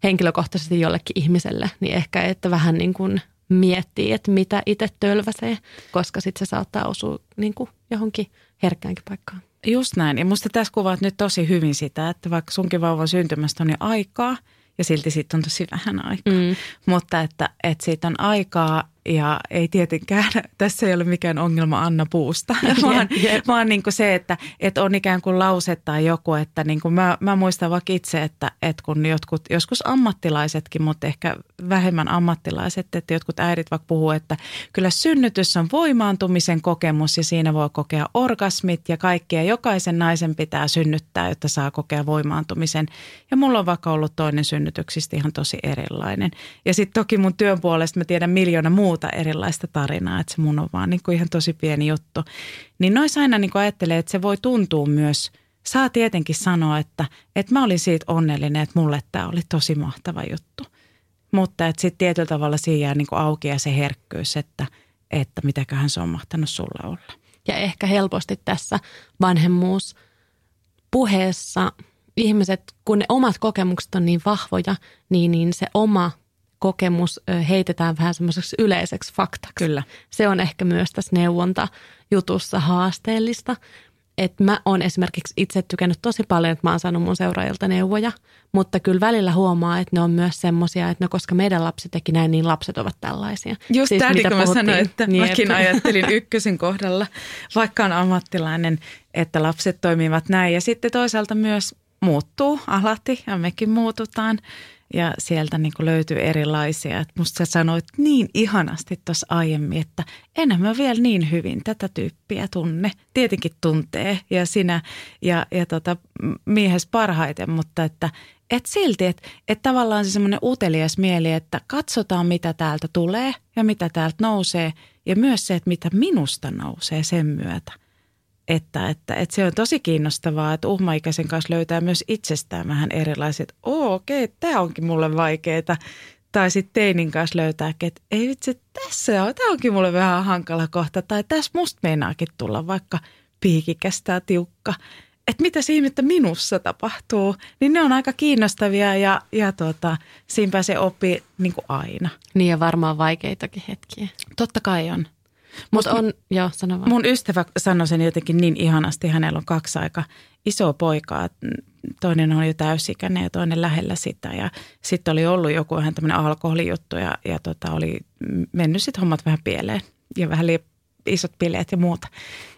henkilökohtaisesti jollekin ihmiselle, niin ehkä että vähän niin kuin miettii, että mitä itse tölväsee, koska sitten se saattaa osua niin kuin johonkin herkkäänkin paikkaan. Just näin. Ja musta tässä kuvaat nyt tosi hyvin sitä, että vaikka sunkin vauvan syntymästä on jo aikaa ja silti siitä on tosi vähän aikaa. Mm. Mutta että, että siitä on aikaa ja ei tietenkään, tässä ei ole mikään ongelma Anna Puusta, vaan, yep. vaan niin kuin se, että, että on ikään kuin lause tai joku, että niin kuin mä, mä muistan vaikka itse, että, että kun jotkut, joskus ammattilaisetkin, mutta ehkä vähemmän ammattilaiset, että jotkut äidit vaikka puhuu, että kyllä synnytys on voimaantumisen kokemus ja siinä voi kokea orgasmit ja kaikkea. Jokaisen naisen pitää synnyttää, jotta saa kokea voimaantumisen. Ja mulla on vaikka ollut toinen synnytyksistä ihan tosi erilainen. Ja sitten toki mun työn puolesta mä tiedän miljoona muuta muuta erilaista tarinaa, että se mun on vaan niin kuin ihan tosi pieni juttu. Niin noissa aina niin kuin ajattelee, että se voi tuntua myös, saa tietenkin sanoa, että, että mä olin siitä onnellinen, että mulle tämä oli tosi mahtava juttu. Mutta että sitten tietyllä tavalla siinä jää niin kuin auki ja se herkkyys, että, että mitäköhän se on mahtanut sulle olla. Ja ehkä helposti tässä vanhemmuus puheessa ihmiset, kun ne omat kokemukset on niin vahvoja, niin, niin se oma kokemus heitetään vähän semmoiseksi yleiseksi faktaksi. Kyllä. Se on ehkä myös tässä neuvontajutussa haasteellista. Että mä oon esimerkiksi itse tykännyt tosi paljon, että mä oon saanut mun seuraajilta neuvoja, mutta kyllä välillä huomaa, että ne on myös semmoisia, että no koska meidän lapsi teki näin, niin lapset ovat tällaisia. Just siis tämäkin, kun mä sanoin, että niin, mäkin ajattelin ykkösen kohdalla, vaikka on ammattilainen, että lapset toimivat näin. Ja sitten toisaalta myös muuttuu alati ja mekin muututaan ja sieltä niin kuin löytyy erilaisia. Et musta sä sanoit niin ihanasti tuossa aiemmin, että enää mä vielä niin hyvin tätä tyyppiä tunne. Tietenkin tuntee ja sinä ja, ja tota, miehes parhaiten, mutta että et silti, että et tavallaan se semmoinen utelias mieli, että katsotaan mitä täältä tulee ja mitä täältä nousee ja myös se, että mitä minusta nousee sen myötä että, että, että se on tosi kiinnostavaa, että uhmaikäisen kanssa löytää myös itsestään vähän erilaiset, oo okei, okay, tämä onkin mulle vaikeaa. Tai sitten teinin kanssa löytää, että ei vitsi, tässä on, tämä onkin mulle vähän hankala kohta. Tai tässä musta meinaakin tulla vaikka piikikästä tiukka. Että mitä ihmettä minussa tapahtuu, niin ne on aika kiinnostavia ja, ja tuota, siinä pääsee oppii niin kuin aina. Niin ja varmaan vaikeitakin hetkiä. Totta kai on. Mutta on, joo, sano vaan. Mun ystävä sanoi sen jotenkin niin ihanasti. Hänellä on kaksi aika isoa poikaa. Toinen on jo täysikäinen ja toinen lähellä sitä. Ja sitten oli ollut joku vähän tämmöinen alkoholijuttu ja, ja tota, oli mennyt sitten hommat vähän pieleen. Ja vähän liian isot bileet ja muuta.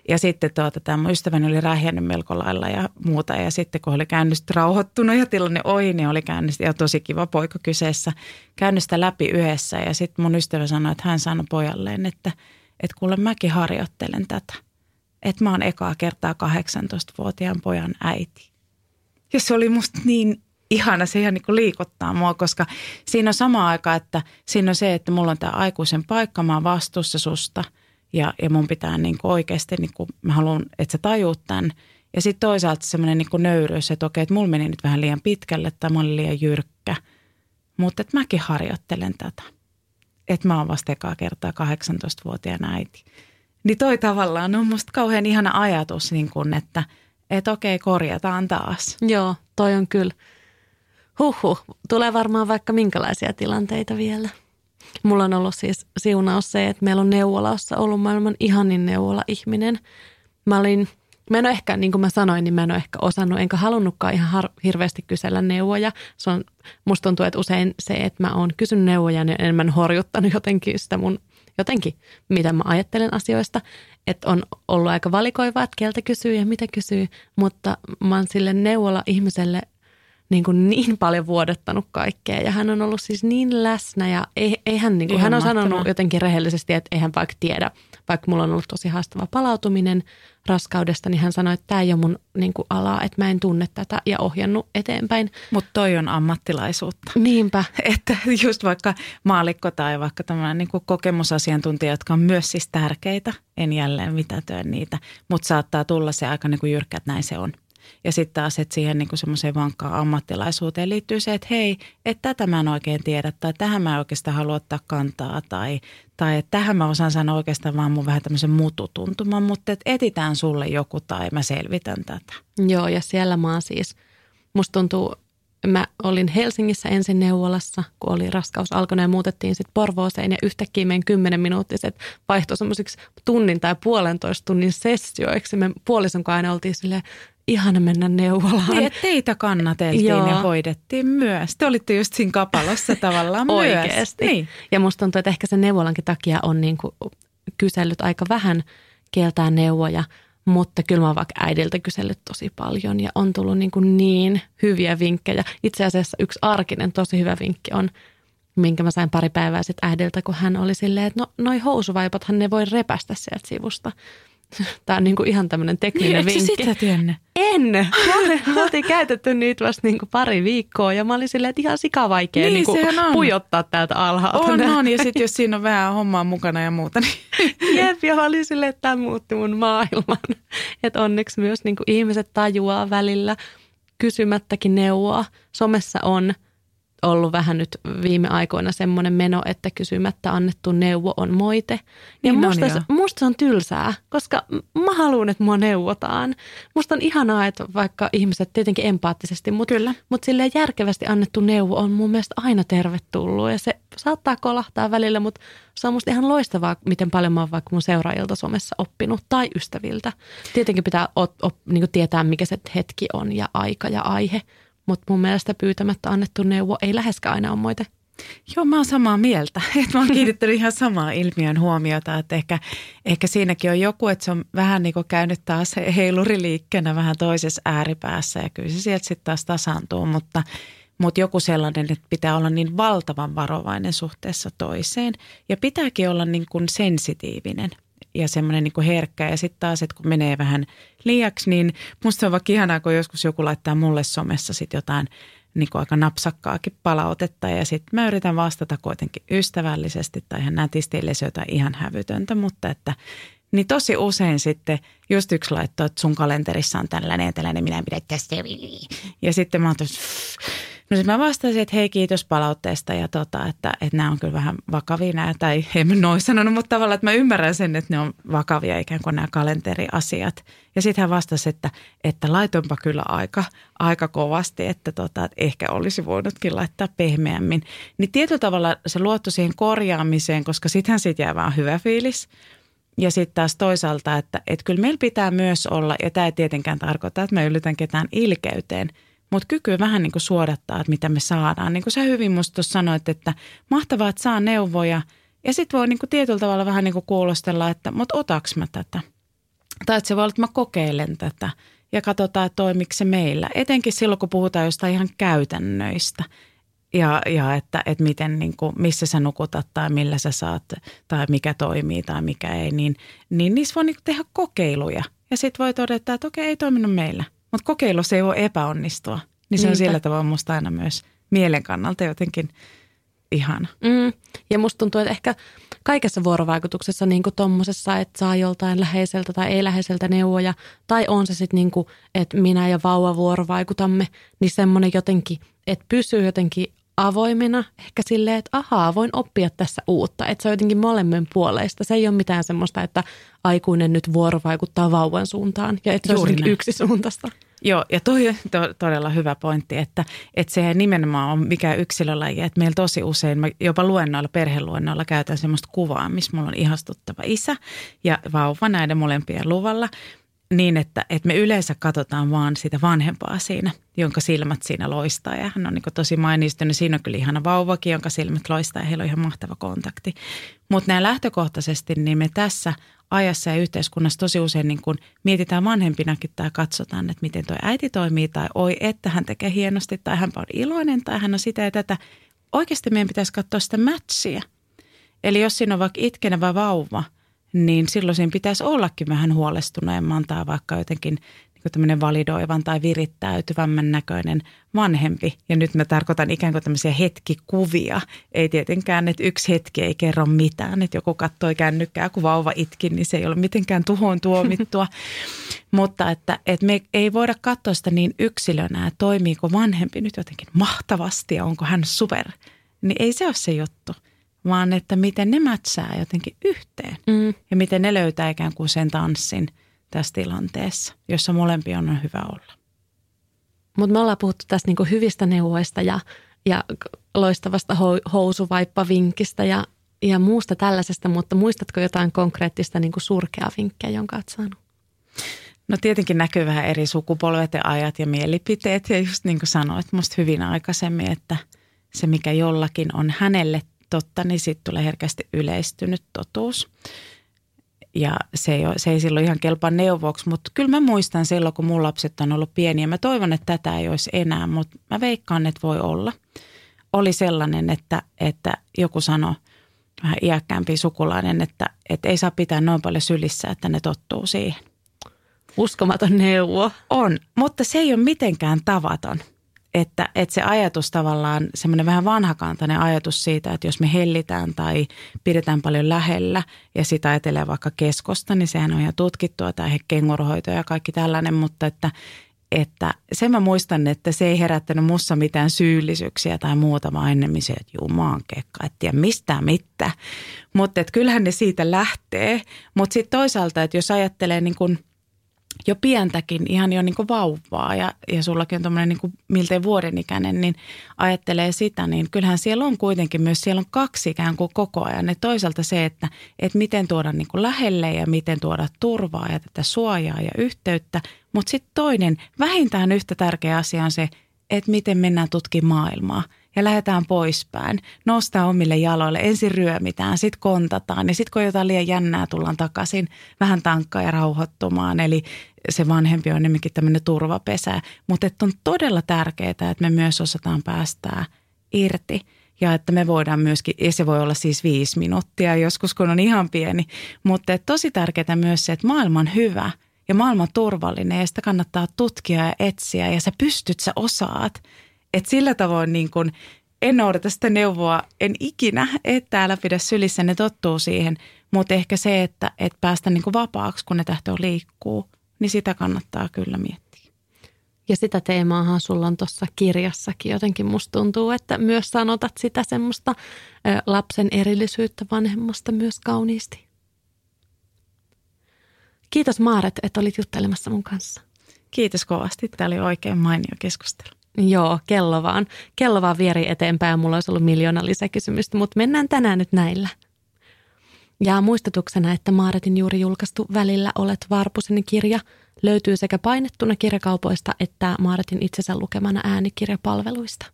Ja sitten tuota, tämä mun ystäväni oli rähjännyt melko lailla ja muuta. Ja sitten kun oli käynyt rauhoittunut ja tilanne ohi, niin oli käynyt, ja tosi kiva poika kyseessä, käynyt sitä läpi yhdessä. Ja sitten mun ystävä sanoi, että hän sanoi pojalleen, että – että kuule mäkin harjoittelen tätä. Että mä oon ekaa kertaa 18-vuotiaan pojan äiti. Ja se oli musta niin ihana, se ihan niin kuin liikuttaa mua, koska siinä on sama aika, että siinä on se, että mulla on tämä aikuisen paikka, mä oon vastuussa susta ja, ja mun pitää niin kuin oikeasti, niin kuin, mä haluan, että sä tajuut tämän. Ja sitten toisaalta semmoinen niin nöyryys, että okei, että mulla meni nyt vähän liian pitkälle tai mä olin liian jyrkkä, mutta että mäkin harjoittelen tätä että mä oon vasta ekaa kertaa 18-vuotiaana äiti. Niin toi tavallaan on musta kauhean ihana ajatus, niin kun, että et okei, korjataan taas. Joo, toi on kyllä. Huhhuh, tulee varmaan vaikka minkälaisia tilanteita vielä. Mulla on ollut siis siunaus se, että meillä on neuvolassa ollut maailman ihanin neuvola-ihminen. Mä olin Mä en ole ehkä, niin kuin mä sanoin, niin mä en ole ehkä osannut, enkä halunnutkaan ihan har- hirveästi kysellä neuvoja. Se on, musta tuntuu, että usein se, että mä oon kysynyt neuvoja, niin enemmän horjuttanut jotenkin sitä mun, jotenkin, mitä mä ajattelen asioista. Että on ollut aika valikoivaa, että keltä kysyy ja mitä kysyy, mutta mä oon sille neuvola ihmiselle niin, kuin niin paljon vuodattanut kaikkea. Ja hän on ollut siis niin läsnä ja ei, ei hän, niin kuin, hän on mahtavaa. sanonut jotenkin rehellisesti, että eihän vaikka tiedä, vaikka mulla on ollut tosi haastava palautuminen raskaudesta, niin hän sanoi, että tämä ei ole mun niin kuin, alaa, että mä en tunne tätä ja ohjannut eteenpäin. Mutta toi on ammattilaisuutta. Niinpä. Että just vaikka maalikko tai vaikka tämmöinen niin kokemusasiantuntija, jotka on myös siis tärkeitä, en jälleen mitätöä niitä, mutta saattaa tulla se aika niin kuin jyrkkä, että näin se on. Ja sitten taas, että siihen niin semmoiseen vankkaan ammattilaisuuteen liittyy se, että hei, että tätä mä en oikein tiedä tai tähän mä oikeastaan halua ottaa kantaa tai, tai että tähän mä osaan sanoa oikeastaan vaan mun vähän tämmöisen mututuntuman, mutta että etitään sulle joku tai mä selvitän tätä. Joo ja siellä mä oon siis, musta tuntuu, mä olin Helsingissä ensin neuvolassa, kun oli raskaus alkanut ja muutettiin sitten Porvooseen ja yhtäkkiä meidän kymmenen minuuttiset vaihtoi semmoisiksi tunnin tai puolentoista tunnin sessioiksi. Me puolison aina oltiin silleen, ihana mennä neuvolaan. Niin, teitä kannateltiin Joo. ja hoidettiin myös. Te olitte just siinä kapalossa tavallaan Oikeasti. myös. Niin. Ja musta tuntuu, että ehkä sen neuvolankin takia on niin kuin kysellyt aika vähän kieltää neuvoja, mutta kyllä mä oon vaikka äidiltä kysellyt tosi paljon ja on tullut niin, kuin niin hyviä vinkkejä. Itse asiassa yksi arkinen tosi hyvä vinkki on, minkä mä sain pari päivää sitten äidiltä, kun hän oli silleen, että no noi housuvaipathan ne voi repästä sieltä sivusta. Tämä on niin kuin ihan tämmöinen tekninen niin, vinkki. sitä tienne? En. Mä oltiin käytetty niitä vasta niin kuin pari viikkoa ja mä olin silleen, että ihan sikavaikea niin, niin kuin pujottaa täältä alhaalta. On, on. Ja sitten jos siinä on vähän hommaa mukana ja muuta. Niin. Jep, ja mä olin silleen, että tämä muutti mun maailman. Että onneksi myös niin kuin ihmiset tajuaa välillä kysymättäkin neuvoa. Somessa on – ollut vähän nyt viime aikoina semmoinen meno, että kysymättä annettu neuvo on moite. Ja niin musta, se, musta se on tylsää, koska mä haluan, että mua neuvotaan. Musta on ihanaa, että vaikka ihmiset tietenkin empaattisesti, mutta, Kyllä. mutta silleen järkevästi annettu neuvo on mun mielestä aina tervetullut. Ja se saattaa kolahtaa välillä, mutta se on musta ihan loistavaa, miten paljon mä oon vaikka mun seuraajilta somessa oppinut tai ystäviltä. Tietenkin pitää op, op, niin tietää, mikä se hetki on ja aika ja aihe – mutta mun mielestä pyytämättä annettu neuvo ei läheskään aina ole moite. Joo, mä oon samaa mieltä. Et mä oon kiinnittänyt ihan samaa ilmiön huomiota, että ehkä, ehkä siinäkin on joku, että se on vähän niin kuin käynyt taas heiluriliikkeenä vähän toisessa ääripäässä ja kyllä se sieltä sitten taas tasaantuu, mutta, mutta joku sellainen, että pitää olla niin valtavan varovainen suhteessa toiseen ja pitääkin olla niin kuin sensitiivinen – ja semmoinen niin kuin herkkä. Ja sitten taas, että kun menee vähän liiaksi, niin musta on vaikka ihanaa, kun joskus joku laittaa mulle somessa sitten jotain niin kuin aika napsakkaakin palautetta ja sitten mä yritän vastata kuitenkin ystävällisesti tai ihan nätisti, ellei se jotain ihan hävytöntä, mutta että niin tosi usein sitten just yksi laittoi, että sun kalenterissa on tällainen ja tällainen, minä pidän tästä. Ja sitten mä oon No sitten mä vastasin, että hei kiitos palautteesta ja tota, että, että nämä on kyllä vähän vakavia nämä, tai en noin sanonut, mutta tavallaan, että mä ymmärrän sen, että ne on vakavia ikään kuin nämä kalenteriasiat. Ja sitten hän vastasi, että, että laitonpa kyllä aika, aika kovasti, että, tota, että ehkä olisi voinutkin laittaa pehmeämmin. Niin tietyllä tavalla se luotto siihen korjaamiseen, koska sittenhän siitä jää vaan hyvä fiilis. Ja sitten taas toisaalta, että, että kyllä meillä pitää myös olla, ja tämä ei tietenkään tarkoita, että me ylitän ketään ilkeyteen – mutta kyky vähän niin kuin suodattaa, että mitä me saadaan. Niin kuin sä hyvin musta sanoit, että mahtavaa, että saa neuvoja. Ja sitten voi niin kuin tietyllä tavalla vähän niin kuin kuulostella, että mutta otaks mä tätä? Tai että se voi olla, että mä kokeilen tätä ja katsotaan, että toimiko se meillä. Etenkin silloin, kun puhutaan jostain ihan käytännöistä ja, ja että, että miten, niin kuin, missä sä nukutat tai millä sä saat tai mikä toimii tai mikä ei, niin, niin niissä voi niin tehdä kokeiluja. Ja sitten voi todeta, että okei, ei toiminut meillä. Mutta kokeilussa ei voi epäonnistua. Niin se Niinpä. on sillä tavalla musta aina myös mielen kannalta jotenkin ihana. Mm. Ja musta tuntuu, että ehkä kaikessa vuorovaikutuksessa niin kuin tommosessa, että saa joltain läheiseltä tai ei-läheiseltä neuvoja, tai on se sitten niin kuin, että minä ja vauva vuorovaikutamme, niin semmoinen jotenkin, että pysyy jotenkin avoimena, ehkä silleen, että ahaa, voin oppia tässä uutta. Että se on jotenkin molemmin puoleista. Se ei ole mitään semmoista, että aikuinen nyt vuorovaikuttaa vauvan suuntaan ja että se on yksi suuntaista. Joo, ja toi on to, todella hyvä pointti, että, että se nimenomaan on mikä yksilölaji. Että meillä tosi usein, mä jopa luennoilla, perheluennoilla käytän semmoista kuvaa, missä mulla on ihastuttava isä ja vauva näiden molempien luvalla. niin, että, että me yleensä katsotaan vaan sitä vanhempaa siinä, jonka silmät siinä loistaa. Ja hän on niin tosi mainistunut. Siinä on kyllä ihana vauvakin, jonka silmät loistaa ja heillä on ihan mahtava kontakti. Mutta näin lähtökohtaisesti, niin me tässä ajassa ja yhteiskunnassa tosi usein niin kun mietitään vanhempinakin tai katsotaan, että miten tuo äiti toimii tai oi, että hän tekee hienosti tai hän on iloinen tai hän on sitä ja tätä. Oikeasti meidän pitäisi katsoa sitä matchia. Eli jos siinä on vaikka itkenevä vauva – niin silloin siinä pitäisi ollakin vähän huolestuneemman tai vaikka jotenkin tämmöinen validoivan tai virittäytyvämmän näköinen vanhempi. Ja nyt mä tarkoitan ikään kuin tämmöisiä hetkikuvia. Ei tietenkään, että yksi hetki ei kerro mitään. Että joku katsoi kännykkää, kun vauva itki, niin se ei ole mitenkään tuhoon tuomittua. Mutta että, että me ei voida katsoa sitä niin yksilönä, että toimiiko vanhempi nyt jotenkin mahtavasti ja onko hän super. Niin ei se ole se juttu vaan että miten ne mätsää jotenkin yhteen mm. ja miten ne löytää ikään kuin sen tanssin tässä tilanteessa, jossa molempi on hyvä olla. Mutta me ollaan puhuttu tästä niinku hyvistä neuvoista ja, ja loistavasta housuvaippavinkistä ja, ja muusta tällaisesta, mutta muistatko jotain konkreettista niinku surkea vinkkiä, jonka olet saanut? No tietenkin näkyy vähän eri sukupolvet ja ajat ja mielipiteet ja just niin kuin sanoit musta hyvin aikaisemmin, että se mikä jollakin on hänelle totta, niin sitten tulee herkästi yleistynyt totuus. Ja se ei, se ei silloin ihan kelpaa neuvoksi, mutta kyllä mä muistan silloin, kun mun lapset on ollut pieniä. Mä toivon, että tätä ei olisi enää, mutta mä veikkaan, että voi olla. Oli sellainen, että, että joku sanoi, vähän iäkkäämpi sukulainen, että, että ei saa pitää noin paljon sylissä, että ne tottuu siihen. Uskomaton neuvo. On, mutta se ei ole mitenkään tavaton – että, että se ajatus tavallaan, semmoinen vähän vanhakantainen ajatus siitä, että jos me hellitään tai pidetään paljon lähellä ja sitä ajatelee vaikka keskosta, niin sehän on ihan tutkittua tai kenguruhoito ja kaikki tällainen, mutta että, että sen mä muistan, että se ei herättänyt mussa mitään syyllisyyksiä tai muuta, vaan ennemmin se, että jumaan kekka, et tiedä mistään mitään. Mutta kyllähän ne siitä lähtee, mutta sitten toisaalta, että jos ajattelee niin kuin – jo pientäkin, ihan jo niin kuin vauvaa ja, ja sullakin on tuommoinen niin miltei vuoden ikäinen, niin ajattelee sitä, niin kyllähän siellä on kuitenkin myös, siellä on kaksi ikään kuin koko ajan. Et toisaalta se, että, että miten tuoda niin kuin lähelle ja miten tuoda turvaa ja tätä suojaa ja yhteyttä, mutta sitten toinen, vähintään yhtä tärkeä asia on se, että miten mennään tutkimaan maailmaa – ja lähdetään poispäin. Nostaa omille jaloille, ensin ryömitään, sitten kontataan ja sitten kun jotain liian jännää tullaan takaisin vähän tankkaa ja rauhoittumaan. Eli se vanhempi on enemmänkin tämmöinen turvapesä. Mutta on todella tärkeää, että me myös osataan päästää irti ja että me voidaan myöskin, ja se voi olla siis viisi minuuttia joskus, kun on ihan pieni, mutta tosi tärkeää myös se, että maailma on hyvä ja maailma on turvallinen ja sitä kannattaa tutkia ja etsiä ja sä pystyt, sä osaat. Että sillä tavoin niin kuin en noudata sitä neuvoa, en ikinä, että täällä pidä sylissä, ne tottuu siihen. Mutta ehkä se, että, että päästä niin kuin vapaaksi, kun ne tähtö liikkuu, niin sitä kannattaa kyllä miettiä. Ja sitä teemaahan sulla on tuossa kirjassakin. Jotenkin musta tuntuu, että myös sanotat sitä semmoista lapsen erillisyyttä vanhemmasta myös kauniisti. Kiitos Maaret, että olit juttelemassa mun kanssa. Kiitos kovasti. Tämä oli oikein mainio keskustelu. Joo, kello vaan. Kello vaan vieri eteenpäin ja mulla olisi ollut miljoona lisäkysymystä, mutta mennään tänään nyt näillä. Ja muistutuksena, että Maaretin juuri julkaistu Välillä olet Varpusen kirja löytyy sekä painettuna kirjakaupoista että Maaretin itsensä lukemana äänikirjapalveluista.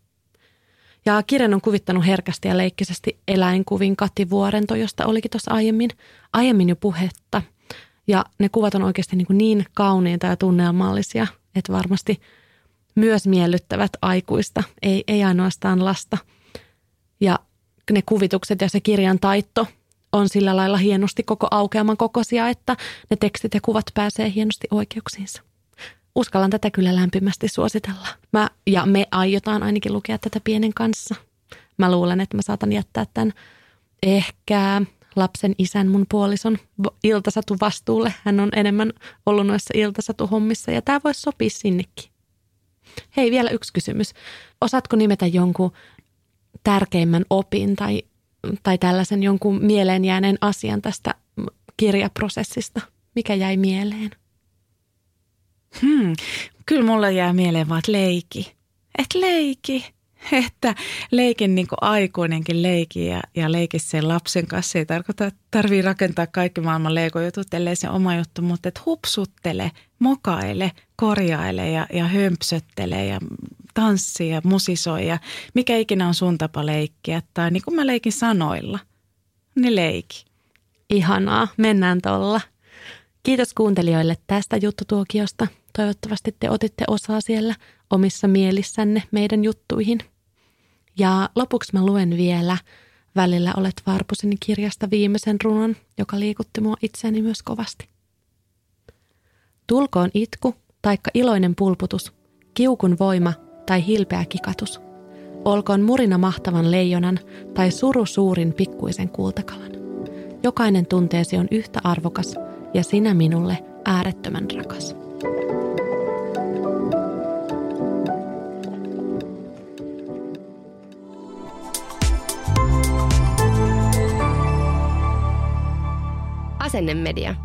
Ja kirjan on kuvittanut herkästi ja leikkisesti eläinkuvin Kati Vuorento, josta olikin tuossa aiemmin, aiemmin jo puhetta. Ja ne kuvat on oikeasti niin, niin kauniita ja tunnelmallisia, että varmasti – myös miellyttävät aikuista, ei, ei ainoastaan lasta. Ja ne kuvitukset ja se kirjan taitto on sillä lailla hienosti koko aukeaman kokoisia, että ne tekstit ja kuvat pääsee hienosti oikeuksiinsa. Uskallan tätä kyllä lämpimästi suositella. Mä, ja me aiotaan ainakin lukea tätä pienen kanssa. Mä luulen, että mä saatan jättää tämän ehkä lapsen isän mun puolison iltasatu vastuulle. Hän on enemmän ollut noissa iltasatuhommissa ja tämä voisi sopia sinnekin. Hei, vielä yksi kysymys. Osaatko nimetä jonkun tärkeimmän opin tai, tai tällaisen jonkun mieleen jääneen asian tästä kirjaprosessista? Mikä jäi mieleen? Hmm. Kyllä mulla jää mieleen vaan, että leiki. Et leiki. että leikin niin aikuinenkin leiki ja, ja leiki sen lapsen kanssa. Ei tarkoita, että tarvii rakentaa kaikki maailman leikojutut, ellei se oma juttu, mutta että hupsuttele, mokaile, korjaile ja, ja hömpsöttele ja tanssi ja musisoi ja mikä ikinä on sun tapa leikkiä. Tai niin kuin mä leikin sanoilla, niin leiki. Ihanaa, mennään tolla. Kiitos kuuntelijoille tästä juttutuokiosta. Toivottavasti te otitte osaa siellä omissa mielissänne meidän juttuihin. Ja lopuksi mä luen vielä Välillä olet Varpuseni kirjasta viimeisen runon, joka liikutti mua itseäni myös kovasti. Tulkoon itku, taikka iloinen pulputus, kiukun voima tai hilpeä kikatus. Olkoon murina mahtavan leijonan tai suru suurin pikkuisen kultakalan. Jokainen tunteesi on yhtä arvokas ja sinä minulle äärettömän rakas. Asennemedia.